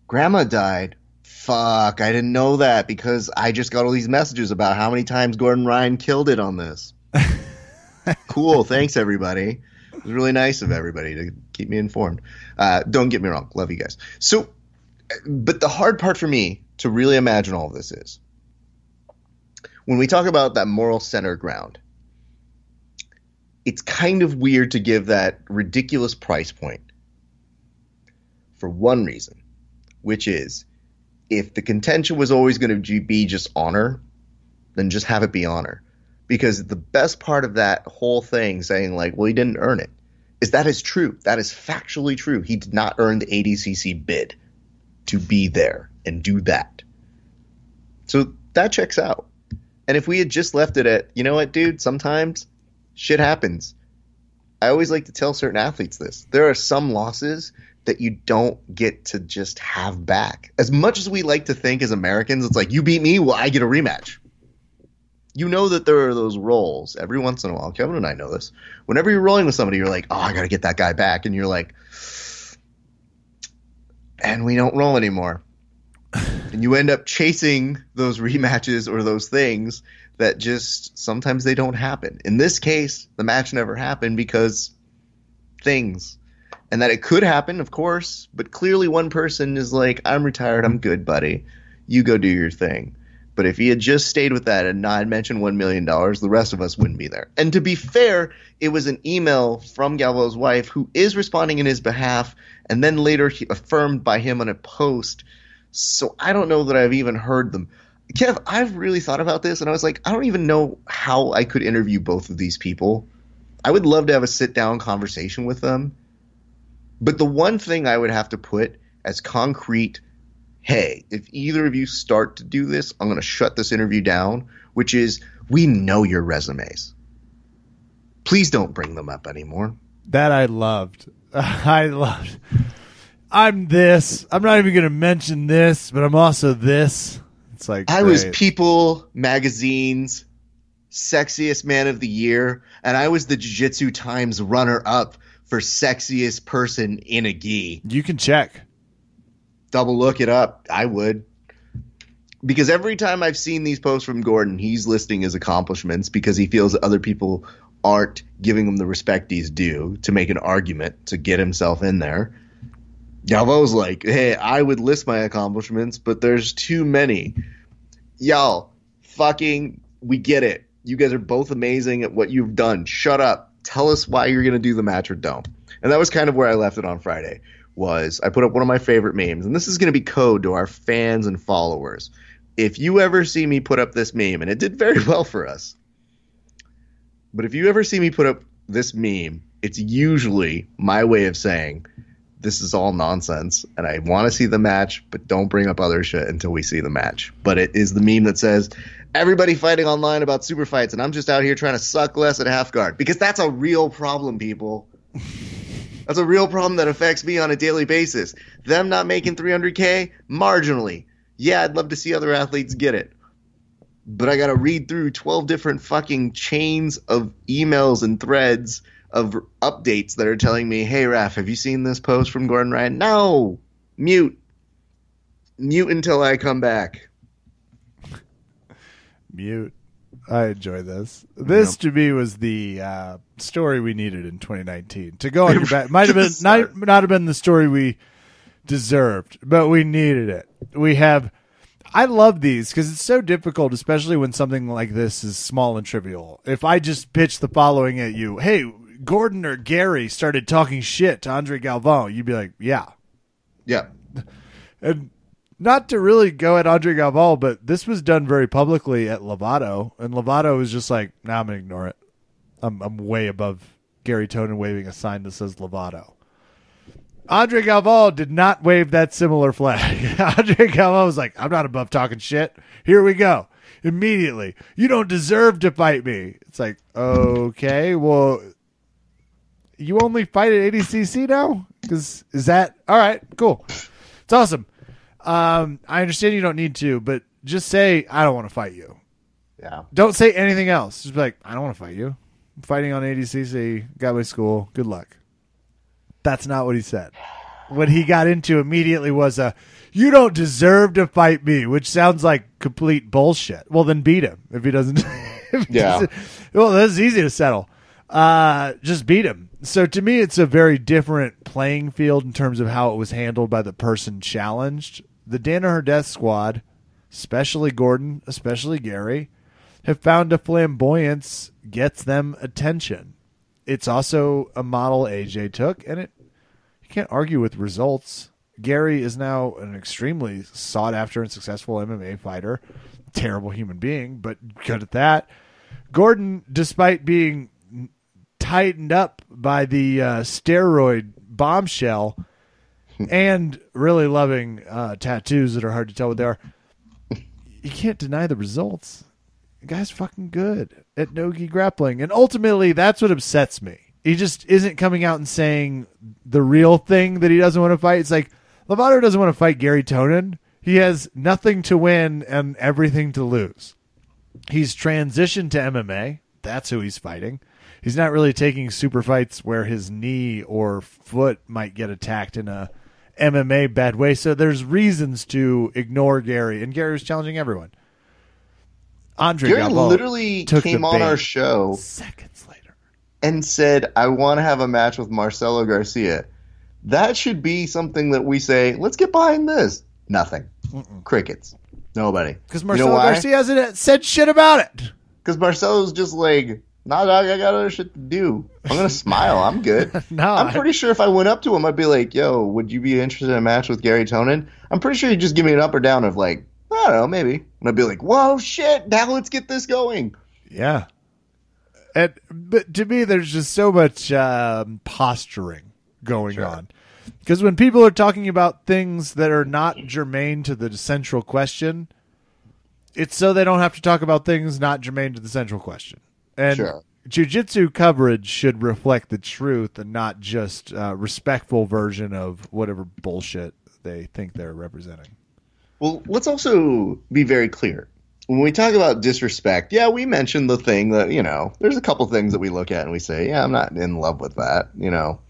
grandma died. Fuck, I didn't know that because I just got all these messages about how many times Gordon Ryan killed it on this. cool. Thanks, everybody. It was really nice of everybody to keep me informed. Uh, don't get me wrong. Love you guys. So, but the hard part for me to really imagine all of this is when we talk about that moral center ground, it's kind of weird to give that ridiculous price point for one reason, which is if the contention was always going to be just honor, then just have it be honor. Because the best part of that whole thing, saying like, well, he didn't earn it, is that is true. That is factually true. He did not earn the ADCC bid to be there and do that. So that checks out. And if we had just left it at, you know what, dude, sometimes shit happens. I always like to tell certain athletes this. There are some losses that you don't get to just have back. As much as we like to think as Americans, it's like, you beat me, well, I get a rematch. You know that there are those roles every once in a while. Kevin and I know this. Whenever you're rolling with somebody, you're like, oh, I got to get that guy back. And you're like, and we don't roll anymore. and you end up chasing those rematches or those things that just sometimes they don't happen. In this case, the match never happened because things. And that it could happen, of course, but clearly one person is like, I'm retired, I'm good, buddy. You go do your thing. But if he had just stayed with that and not mentioned $1 million, the rest of us wouldn't be there. And to be fair, it was an email from Galvão's wife who is responding in his behalf and then later affirmed by him on a post. So I don't know that I've even heard them. Kev, I've really thought about this and I was like, I don't even know how I could interview both of these people. I would love to have a sit down conversation with them. But the one thing I would have to put as concrete hey, if either of you start to do this, I'm going to shut this interview down, which is we know your resumes. Please don't bring them up anymore. That I loved. I loved. I'm this. I'm not even going to mention this, but I'm also this. It's like I was People magazine's sexiest man of the year, and I was the Jiu Jitsu Times runner up for sexiest person in a gi. You can check double look it up. I would. Because every time I've seen these posts from Gordon, he's listing his accomplishments because he feels that other people aren't giving him the respect he's due to make an argument to get himself in there. Galvão's like, hey, I would list my accomplishments, but there's too many. Y'all, fucking, we get it. You guys are both amazing at what you've done. Shut up. Tell us why you're going to do the match or don't. And that was kind of where I left it on Friday was I put up one of my favorite memes, and this is going to be code to our fans and followers. If you ever see me put up this meme, and it did very well for us, but if you ever see me put up this meme, it's usually my way of saying this is all nonsense, and I want to see the match, but don't bring up other shit until we see the match. But it is the meme that says everybody fighting online about super fights, and I'm just out here trying to suck less at half guard because that's a real problem, people. That's a real problem that affects me on a daily basis. Them not making 300K, marginally. Yeah, I'd love to see other athletes get it. But I got to read through 12 different fucking chains of emails and threads of updates that are telling me, hey, Raph, have you seen this post from Gordon Ryan? No! Mute. Mute until I come back. Mute. I enjoy this. This to me was the uh, story we needed in 2019. To go on your back might have been not not have been the story we deserved, but we needed it. We have. I love these because it's so difficult, especially when something like this is small and trivial. If I just pitch the following at you, hey, Gordon or Gary started talking shit to Andre Galvão, you'd be like, yeah, yeah, and not to really go at Andre Galvão, but this was done very publicly at Lovato, and Lovato was just like, "Nah, I'm gonna ignore it. I'm I'm way above Garry Tonon waving a sign that says Lovato." Andre Galvão did not wave that similar flag. Andre Galvão was like, "I'm not above talking shit. Here we go." Immediately, you don't deserve to fight me. It's like, okay, well, you only fight at ADCC now? Because is that all right? Cool. It's awesome. Um, I understand you don't need to, but just say I don't want to fight you. Yeah. Don't say anything else. Just be like, I don't want to fight you. I'm fighting on ADCC. Got my school. Good luck. That's not what he said. What he got into immediately was a, you don't deserve to fight me, which sounds like complete bullshit. Well, then beat him if he doesn't. if he yeah. Doesn't, well, that's easy to settle. Uh, just beat him. So to me, it's a very different playing field in terms of how it was handled by the person challenged the Danaher Death Squad, especially Gordon, especially Gary, have found a flamboyance gets them attention. It's also a model AJ took, and it you can't argue with results. Gary is now an extremely sought after and successful MMA fighter. Terrible human being, but good at that. Gordon, despite being tightened up by the uh, steroid bombshell, and really loving uh, tattoos that are hard to tell what they are. You can't deny the results. The guy's fucking good at nogi grappling, and ultimately, that's what upsets me. He just isn't coming out and saying the real thing that he doesn't want to fight. It's like Lovato doesn't want to fight Garry Tonon. He has nothing to win and everything to lose. He's transitioned to MMA. That's who he's fighting. He's not really taking super fights where his knee or foot might get attacked in a MMA bad way. So there's reasons to ignore Gary, and Gary was challenging everyone. Andre Gary literally came on our show seconds later and said, "I want to have a match with Marcelo Garcia." That should be something that we say, "Let's get behind this." Nothing. Mm-mm. Crickets. Nobody. Because You Marcelo know? Garcia hasn't said shit about it. Because Marcelo's just like, nah, dog, I got other shit to do. I'm gonna smile. I'm good. No, I'm I- pretty sure if I went up to him, I'd be like, "Yo, would you be interested in a match with Garry Tonon?" I'm pretty sure he'd just give me an up or down of like, I don't know, maybe. And I'd be like, "Whoa, shit! Now let's get this going." Yeah. And but to me, there's just so much um, posturing going Sure. on. Because when people are talking about things that are not germane to the central question, it's so they don't have to talk about things not germane to the central question. And Sure. jujitsu coverage should reflect the truth and not just a respectful version of whatever bullshit they think they're representing. Well, let's also be very clear. When we talk about disrespect, yeah, we mentioned the thing that, you know, there's a couple things that we look at and we say, yeah, I'm not in love with that. You know,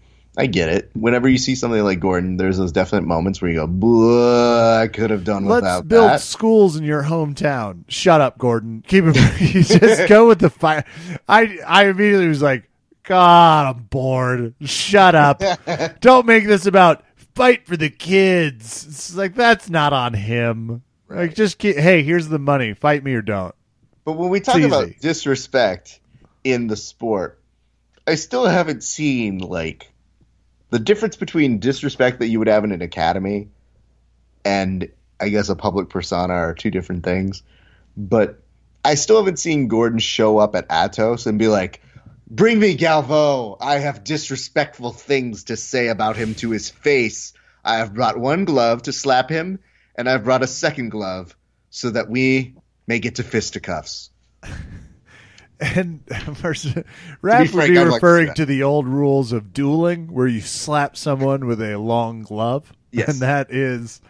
I get it. Whenever you see something like Gordon, there's those definite moments where you go, I could have done Let's without build that. schools in your hometown. Shut up, Gordon. Keep it. you just go with the fire. I I immediately was like, God, I'm bored. Shut up. Don't make this about fight for the kids. It's like that's not on him. Like just ke- hey, here's the money. Fight me or don't. But when we talk It's about easy. disrespect in the sport, I still haven't seen like the difference between disrespect that you would have in an academy and I guess a public persona are two different things. But I still haven't seen Gordon show up at Atos and be like, "Bring me Galvão. I have disrespectful things to say about him to his face. I have brought one glove to slap him, and I've brought a second glove so that we may get to fisticuffs." And Raph would be I'd like to referring to the old rules of dueling, where you slap someone with a long glove, Yes. and that is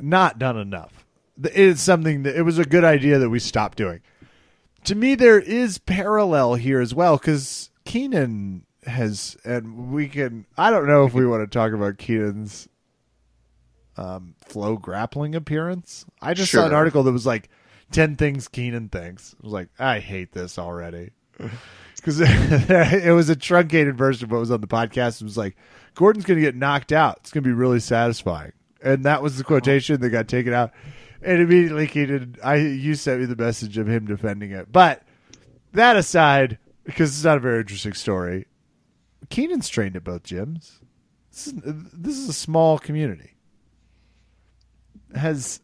not done enough. It is something that it was a good idea that we stopped doing. To me, there is parallel here as well because Keenan has, and we can. I don't know if we want to talk about Keenan's um, flow grappling appearance. I just saw an article that was like 10 things Keenan thinks. I was like, I hate this already. Because it was a truncated version of what was on the podcast. It was like, Gordon's going to get knocked out. It's going to be really satisfying. And that was the quotation that got taken out. And immediately, Keenan, I you sent me the message of him defending it. But that aside, because it's not a very interesting story, Keenan's trained at both gyms. This is, this is a small community. Has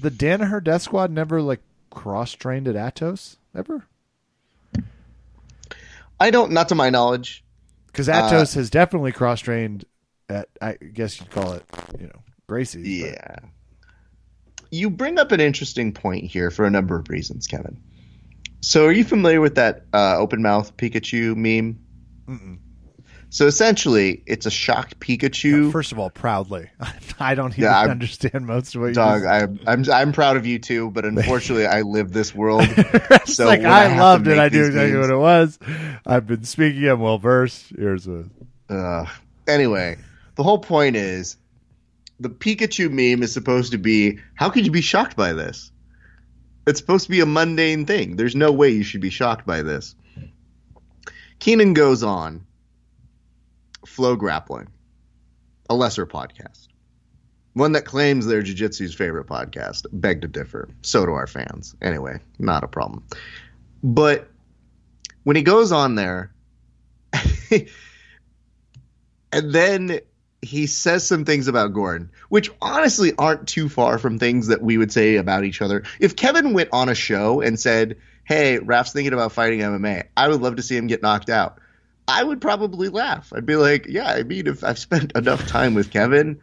the Danaher Death Squad never like cross trained at Atos ever? I don't, not to my knowledge. Because Uh, Atos has definitely cross trained at I guess you'd call it you know Gracie's. but- Yeah. You bring up an interesting point here for a number of reasons, Kevin. So, are you familiar with that uh, open mouth Pikachu meme? Mm-mm. So, essentially, it's a shocked Pikachu. First of all, proudly. I don't even Yeah, understand most of what you Dog, just- I, I'm I'm proud of you too, but unfortunately, I live this world. it's so like I I, loved it. I knew exactly memes- what it was. I've been speaking. I'm well versed. Here's a Uh, anyway, the whole point is the Pikachu meme is supposed to be how could you be shocked by this? It's supposed to be a mundane thing. There's no way you should be shocked by this. Keenan goes on Flow Grappling, a lesser podcast. One that claims they're Jiu Jitsu's favorite podcast. Beg to differ. So do our fans. Anyway, not a problem. But when he goes on there, and then he says some things about Gordon, which honestly aren't too far from things that we would say about each other. If Kevin went on a show and said, Hey, Raph's thinking about fighting MMA, I would love to see him get knocked out. I would probably laugh. I'd be like, Yeah, I mean, if I've spent enough time with Kevin,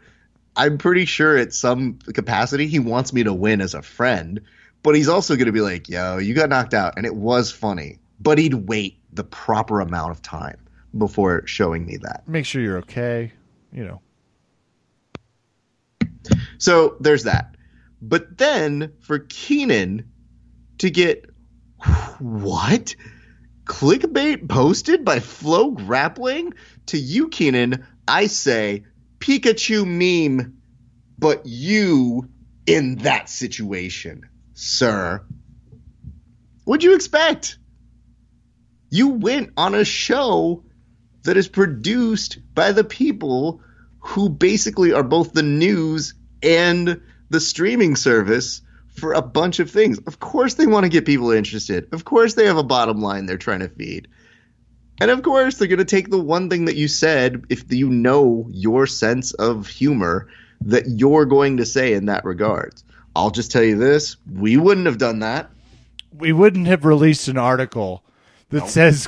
I'm pretty sure at some capacity he wants me to win as a friend, but he's also going to be like, Yo, you got knocked out, and it was funny. But he'd wait the proper amount of time before showing me that. make sure you're okay. You know, So there's that. But then for Keenan to get what? Clickbait posted by Flow Grappling? To you, Keenan, I say Pikachu meme, but you in that situation, sir. What'd you expect? You went on a show that is produced by the people who basically are both the news and the streaming service for a bunch of things. Of course, they want to get people interested. Of course, they have a bottom line they're trying to feed. And of course, they're going to take the one thing that you said, if you know your sense of humor, that you're going to say in that regards. I'll just tell you this we wouldn't have done that. We wouldn't have released an article that nope. says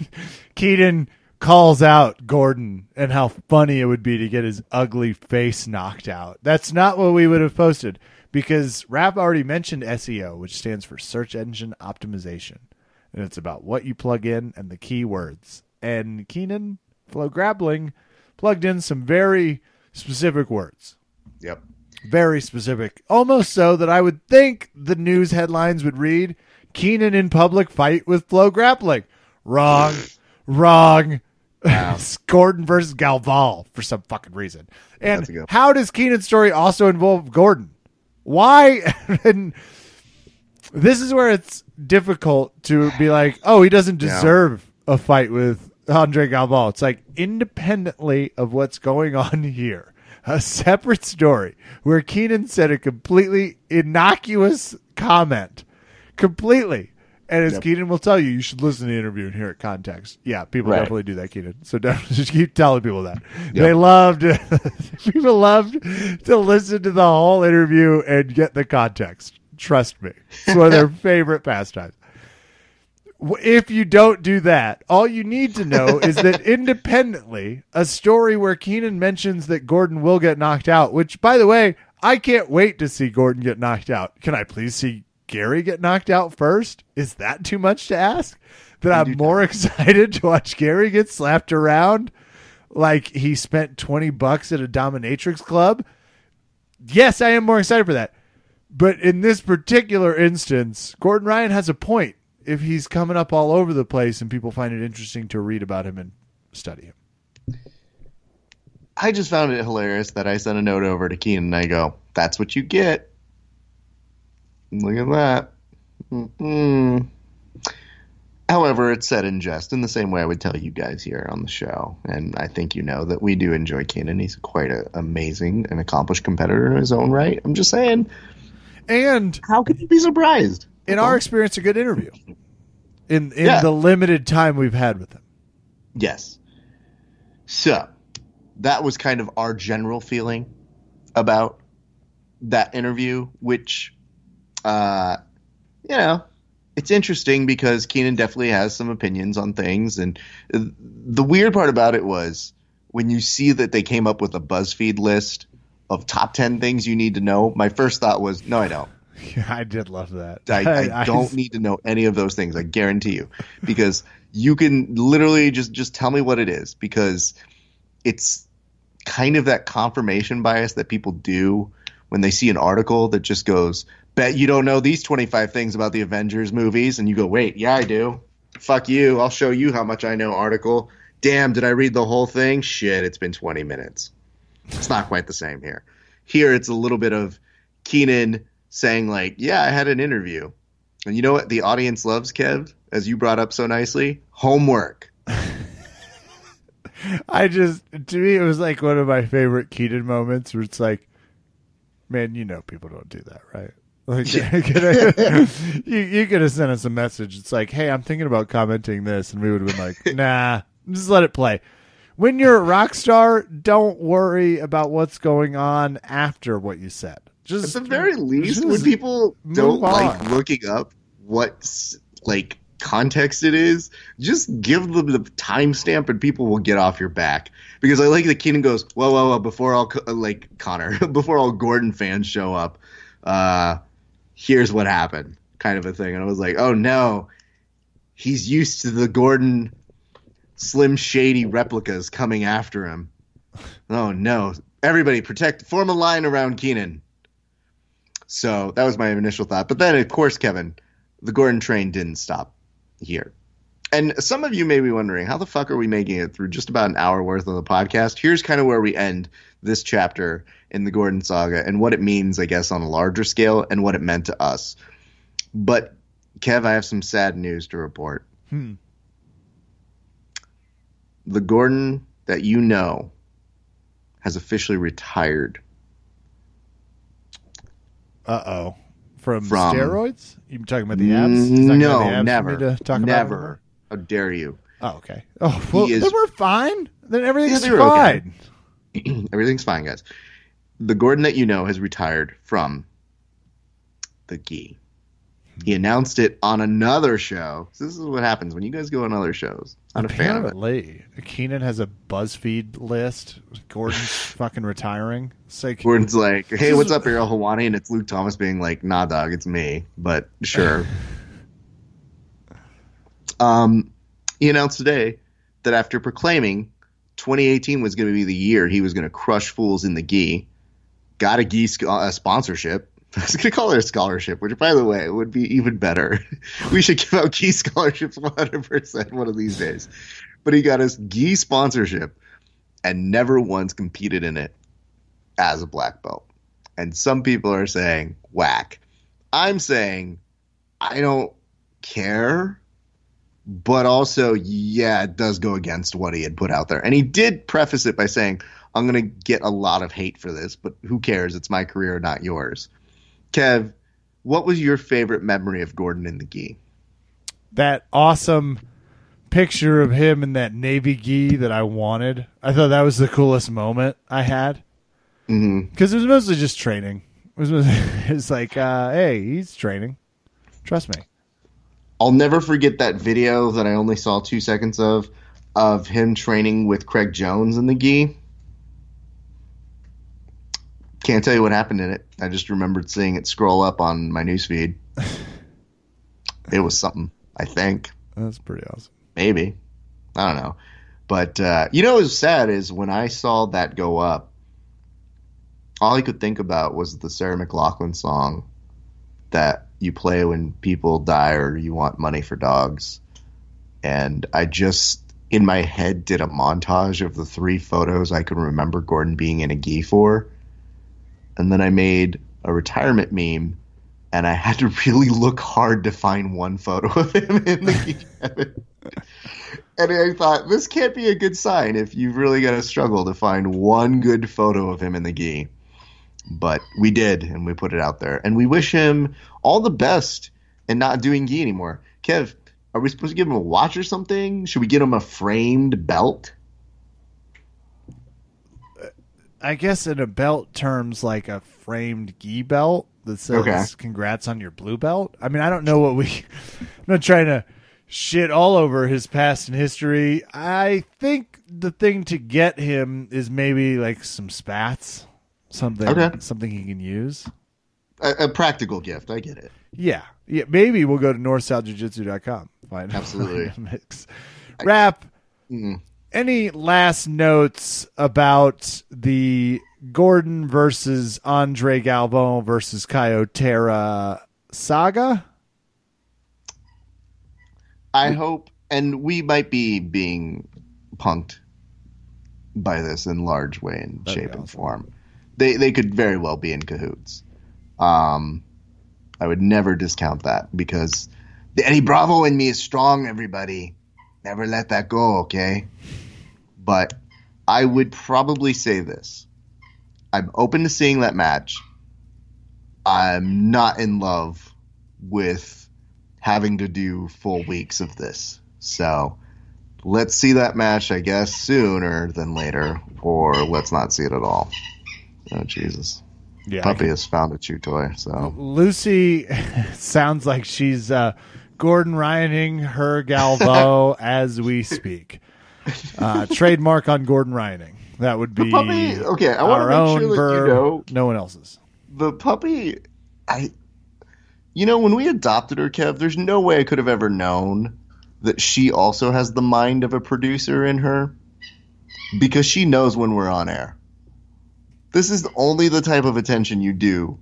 Keenan calls out Gordon and how funny it would be to get his ugly face knocked out. That's not what we would have posted because Raph already mentioned SEO, which stands for search engine optimization. And it's about what you plug in and the keywords. And Keenan Flow Grappling plugged in some very specific words. Yep. Very specific. Almost so that I would think the news headlines would read Keenan in public fight with Flow Grappling. Wrong. Wrong. Wow. Gordon versus Galvão for some fucking reason. And how does Keenan's story also involve Gordon? Why? and this is where it's difficult to be like, oh, he doesn't deserve yeah. a fight with Andre Galvão. It's like independently of what's going on here, a separate story where Keenan said a completely innocuous comment, completely. And as yep. Keenan will tell you, you should listen to the interview and hear it context. Yeah, people right. definitely do that, Keenan. So definitely just keep telling people that. Yep. They loved people loved to listen to the whole interview and get the context. Trust me. It's one of their favorite pastimes. If you don't do that, all you need to know is that independently, a story where Keenan mentions that Gordon will get knocked out, which, by the way, I can't wait to see Gordon get knocked out. Can I please see Gary get knocked out first? Is that too much to ask? That I'm more excited to watch Gary get slapped around like he spent 20 bucks at a dominatrix club? Yes, I am more excited for that. But in this particular instance, Gordon Ryan has a point if he's coming up all over the place and people find it interesting to read about him and study him. I just found it hilarious that I sent a note over to Keenan and I go, that's what you get. Look at that. Mm-mm. However, it's said in jest in the same way I would tell you guys here on the show. And I think you know that we do enjoy Keenan. He's quite an amazing and accomplished competitor in his own right. I'm just saying. And how could you be surprised? In our experience, a good interview. In in yeah. the limited time we've had with him. Yes. So that was kind of our general feeling about that interview, which uh you know, it's interesting because Keenan definitely has some opinions on things and the weird part about it was when you see that they came up with a BuzzFeed list of top 10 things you need to know, my first thought was, no, I don't. Yeah, I did love that. I, I don't need to know any of those things. I guarantee you, because you can literally just just tell me what it is because it's kind of that confirmation bias that people do when they see an article that just goes, "Bet you don't know these twenty five things about the Avengers movies," and you go, "Wait, yeah, I do. Fuck you. I'll show you how much I know." Article. Damn, did I read the whole thing? Shit, it's been twenty minutes. It's not quite the same here. Here, it's a little bit of Keenan saying like, "Yeah, I had an interview," and you know what the audience loves, Kev, as you brought up so nicely, homework. I just to me it was like one of my favorite Keenan moments where it's like, man, you know people don't do that, right? Like, you, you could have sent us a message. It's like, hey, I'm thinking about commenting this, and we would have been like, nah, just let it play when you're a rock star, don't worry about what's going on after what you said. Just at the very least, when people don't on. like looking up what like context it is, just give them the timestamp and people will get off your back. Because I like that Keenan goes, "Whoa, whoa, whoa!" Before all like Connor, before all Gordon fans show up, uh, here's what happened, kind of a thing. And I was like, "Oh no." He's used to the Gordon Slim Shady replicas coming after him. Oh no. Everybody protect form a line around keenan So that was my initial thought. But then of course, Kevin, the Gordon train didn't stop here. And some of you may be wondering, how the fuck are we making it through just about an hour worth of the podcast? Here's kind of where we end this chapter in the Gordon saga and what it means, I guess, on a larger scale and what it meant to us. But Kev, I have some sad news to report. Hmm the Gordon that you know has officially retired. Uh oh. from, From- steroids. You've been talking about the abs? He's not gonna no, the abs never, to talk about never. How dare you? Oh, okay. Oh, well, is- then we're fine. Then everything's were okay. fine. Everything's fine, guys. The Gordon that you know has retired from the gi. He hmm. announced it on another show. So this is what happens when you guys go on other shows. Not a fan of it. Apparently, Keenan has a BuzzFeed list. Gordon's fucking retiring. It's like, Gordon's like, "Hey, what's up, Ariel Helwani?" And it's Luke Thomas being like, "Nah, dog, it's me." But sure. um, he announced today that after proclaiming 2018 was going to be the year he was going to crush fools in the gi, got a gi sc- uh, sponsorship. I was going to call it a scholarship, which, by the way, would be even better. we should give out gi scholarships 100% one of these days. But he got his gi sponsorship and never once competed in it as a black belt. And some people are saying whack. I'm saying I don't care, but also, yeah, it does go against what he had put out there. And he did preface it by saying, I'm going to get a lot of hate for this, but who cares? It's my career, not yours. Kev, what was your favorite memory of Gordon in the gi? that awesome picture of him in that navy gi that I wanted. I thought that was the coolest moment I had because it was mostly just training. It was, it was like, uh, hey, he's training. Trust me. I'll never forget that video that I only saw two seconds of of him training with Craig Jones in the gi. Can't tell you what happened in it. I just remembered seeing it scroll up on my newsfeed. it was something, I think. That's pretty awesome. Maybe. I don't know. But uh, you know what was sad is when I saw that go up, all I could think about was the Sarah McLachlan song that you play when people die or you want money for dogs. And I just, in my head, did a montage of the three photos I can remember Gordon being in a gi for. And then I made a retirement meme, and I had to really look hard to find one photo of him in the gi. And I thought, this can't be a good sign if you've really got to struggle to find one good photo of him in the gi. But we did, and we put it out there. And we wish him all the best and not doing gi anymore. Kev, are we supposed to give him a watch or something? Should we get him a framed belt? I guess in a belt terms, like a framed gi belt that says Okay. "Congrats on your blue belt." I mean, I don't know what we. I'm not trying to shit all over his past and history. I think the thing to get him is maybe like some spats, something, Okay. something he can use. A, a practical gift. I get it. Yeah, yeah. Maybe we'll go to northsouthjujitsu.com. Find Absolutely. mix. Raph. Mm. Any last notes about the Gordon versus Andre Galvão versus Caio Terra saga? I hope, and we might be being punked by this in large way That'd be shape and form. They they could very well be in cahoots. Um, I would never discount that because the Eddie Bravo in me is strong. Everybody, never let that go. Okay, but I would probably say this: I'm open to seeing that match. I'm not in love with having to do full weeks of this. So let's see that match, I guess, sooner than later, or let's not see it at all. Oh Jesus. Yeah, Puppy has found a chew toy, so Lucy sounds like she's uh, Gordon Ryaning her Galvão as we speak. Uh, trademark on Gordon Ryaning. That would be puppy okay, I want our to make own sure that verb, you know no one else's. the puppy I you know, when we adopted her, Kev, there's no way I could have ever known that she also has the mind of a producer in her. Because she knows when we're on air. This is only the type of attention you do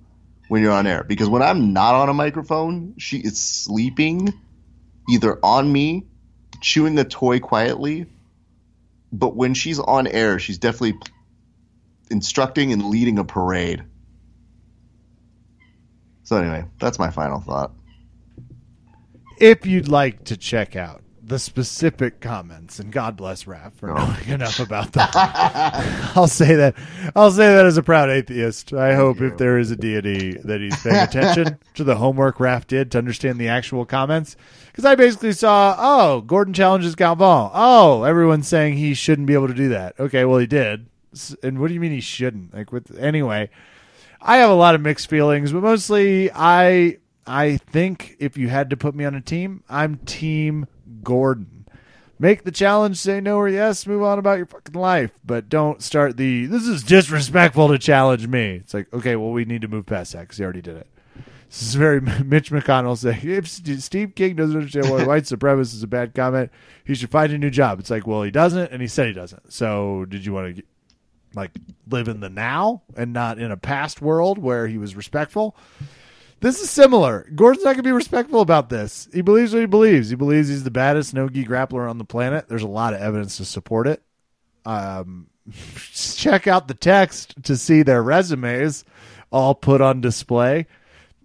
when you're on air. Because when I'm not on a microphone, she is sleeping either on me, chewing a toy quietly. But when she's on air, she's definitely instructing and leading a parade. So anyway, that's my final thought. If you'd like to check out the specific comments, and God bless Raph for oh. knowing enough about them. I'll say that. I'll say that as a proud atheist. I hope if there is a deity that he's paying attention to the homework Raph did to understand the actual comments. Because I basically saw, oh, Gordon challenges Galvão. Oh, everyone's saying he shouldn't be able to do that. Okay, well he did. And what do you mean he shouldn't? Like with anyway, I have a lot of mixed feelings, but mostly I I think if you had to put me on a team, I'm team Gordon. Make the challenge, say no or yes, move on about your fucking life, but don't start the this is disrespectful to challenge me. It's like, okay, well, we need to move past that because he already did it. This is very Mitch McConnell saying if Steve King doesn't understand why white supremacist is a bad comment, he should find a new job. It's like, well, he doesn't, and he said he doesn't. So, did you want to like live in the now and not in a past world where he was respectful? This is similar. Gordon's not going to be respectful about this. He believes what he believes. He believes he's the baddest no gi grappler on the planet. There's a lot of evidence to support it. Um, check out the text to see their resumes all put on display.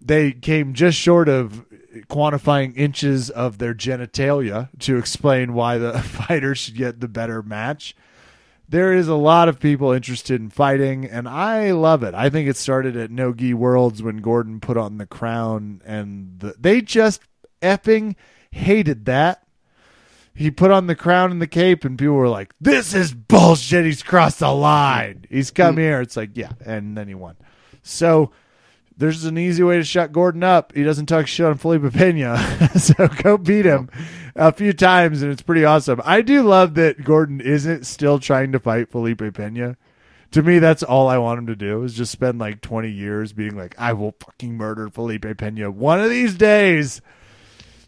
They came just short of quantifying inches of their genitalia to explain why the fighter should get the better match there is a lot of people interested in fighting, and I love it. I think it started at No Gi Worlds when Gordon put on the crown, and the, they just effing hated that. He put on the crown and the cape, and people were like, "This is bullshit. He's crossed the line. He's come mm. here." It's like, yeah, and then he won. So there's an easy way to shut Gordon up. He doesn't talk shit on Felipe Pena, so go beat him a few times, and it's pretty awesome. I do love that Gordon isn't still trying to fight Felipe Pena. To me, that's all I want him to do is just spend like 20 years being like, I will fucking murder Felipe Pena one of these days.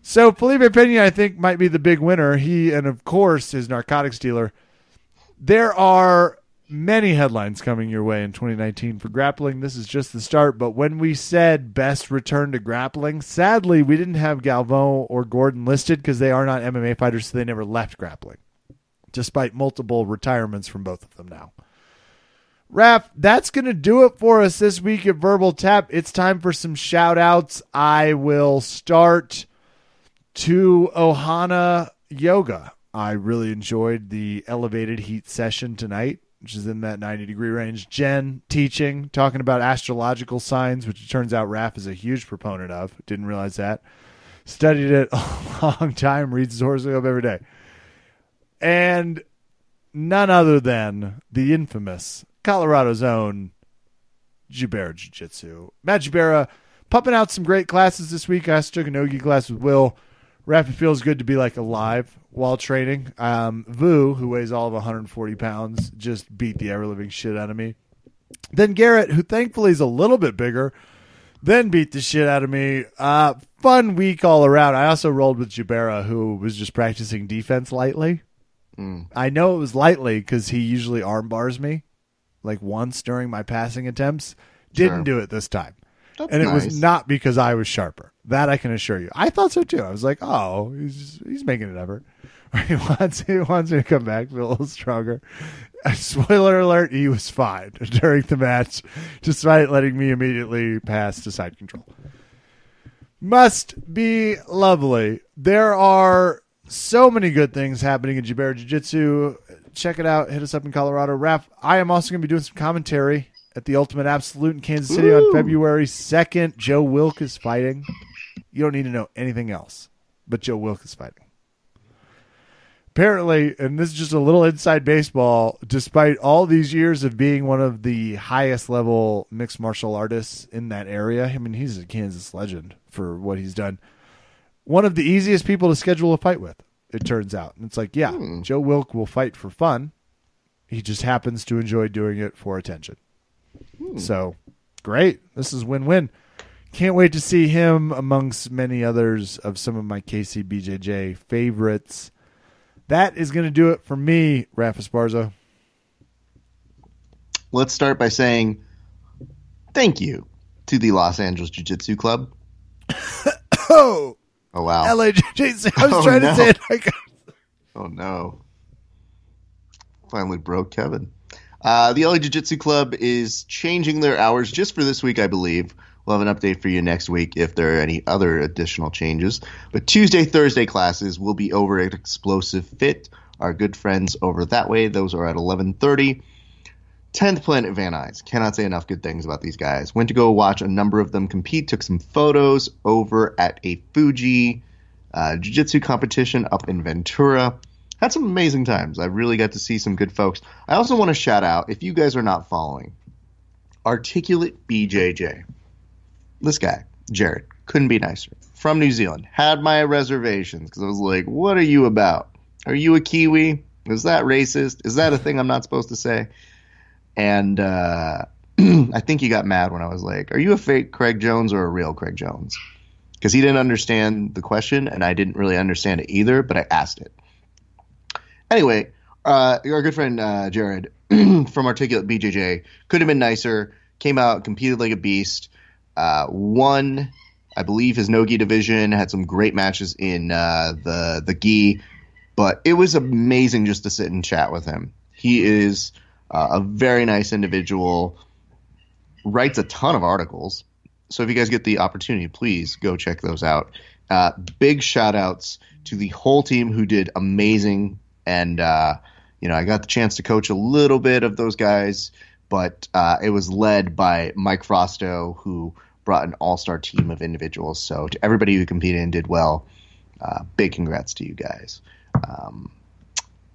So Felipe Pena, I think, might be the big winner. He and of course his narcotics dealer. There are many headlines coming your way in 2019 for grappling. This is just the start, but when we said best return to grappling, sadly, we didn't have Galvão or Gordon listed because they are not MMA fighters, so they never left grappling, despite multiple retirements from both of them now. Raph, that's going to do it for us this week at Verbal Tap. It's time for some shout outs. I will start to Ohana Yoga. I really enjoyed the elevated heat session tonight which is in that 90 degree range. Jen teaching, talking about astrological signs, which it turns out Raph is a huge proponent of. Didn't realize that. Studied it a long time, reads his horoscope every day. And none other than the infamous Colorado's own Jubera Jiu Jitsu. Matt Jubera pumping out some great classes this week. I took an Ogi class with Will. Raph, it feels good to be like alive while training. Um, Vu, who weighs all of 140 pounds, just beat the ever living shit out of me. Then Garrett, who thankfully is a little bit bigger, then beat the shit out of me. Uh, fun week all around. I also rolled with Jubera, who was just practicing defense lightly. Mm. I know it was lightly because he usually arm bars me like once during my passing attempts. Didn't sure. do it this time. That's and it nice. was not because I was sharper. That I can assure you. I thought so too. I was like, oh, he's he's making an effort. He wants he wants me to come back, feel a little stronger. Spoiler alert: he was fine during the match, despite letting me immediately pass to side control. Must be lovely. There are so many good things happening in Jubera Jiu Jitsu. Check it out. Hit us up in Colorado. Raph, I am also going to be doing some commentary at the Ultimate Absolute in Kansas City Ooh. on February 2nd. Joe Wilk is fighting. You don't need to know anything else, but Joe Wilk is fighting. Apparently, and this is just a little inside baseball, despite all these years of being one of the highest level mixed martial artists in that area, I mean, he's a Kansas legend for what he's done. One of the easiest people to schedule a fight with, it turns out. And it's like, yeah, hmm. Joe Wilk will fight for fun. He just happens to enjoy doing it for attention. Hmm. So great. This is win win. Can't wait to see him amongst many others of some of my KCBJJ favorites. That is going to do it for me, Rafa Sparza. Let's start by saying thank you to the Los Angeles Jiu Jitsu Club. oh. Oh, wow. LAJJ. I was oh, trying no. to say it. Like... oh, no. Finally broke Kevin. Uh, the LA Jiu Jitsu Club is changing their hours just for this week, I believe. We'll have an update for you next week if there are any other additional changes. But Tuesday, Thursday classes will be over at Explosive Fit. Our good friends over that way. Those are at 11:30. 10th Planet Van Nuys. Cannot say enough good things about these guys. Went to go watch a number of them compete. Took some photos over at a Fuji uh, Jiu Jitsu competition up in Ventura. Had some amazing times. I really got to see some good folks. I also want to shout out, if you guys are not following, Articulate BJJ. This guy, Jared, couldn't be nicer. From New Zealand. Had my reservations because I was like, what are you about? Are you a Kiwi? Is that racist? Is that a thing I'm not supposed to say? And uh, I think he got mad when I was like, are you a fake Craig Jones or a real Craig Jones? Because he didn't understand the question and I didn't really understand it either, but I asked it. Anyway, uh, our good friend uh, Jared from Articulate BJJ could have been nicer. Came out, competed like a beast, uh, won, I believe, his no gi division. Had some great matches in uh, the the gi, but it was amazing just to sit and chat with him. He is uh, a very nice individual. Writes a ton of articles. So if you guys get the opportunity, please go check those out. Uh, big shout outs to the whole team who did amazing and uh, you know, I got the chance to coach a little bit of those guys, but uh, it was led by Mike Frosto, who brought an all-star team of individuals. So to everybody who competed and did well, uh, big congrats to you guys. Um,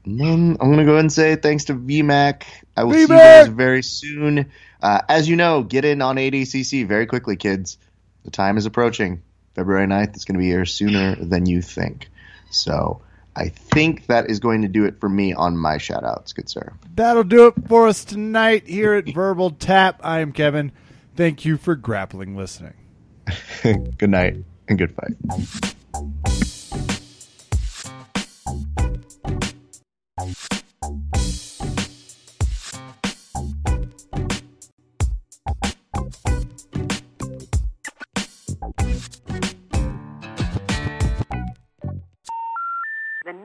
then I'm gonna go ahead and say thanks to VMAC. I will see you guys very soon. Uh, as you know, get in on ADCC very quickly, kids. The time is approaching. February 9th is going to be here sooner than you think. So I think that is going to do it for me on my shout outs, good sir. That'll do it for us tonight here at Verbal Tap. I am Kevin. Thank you for grappling listening. good night and good fight.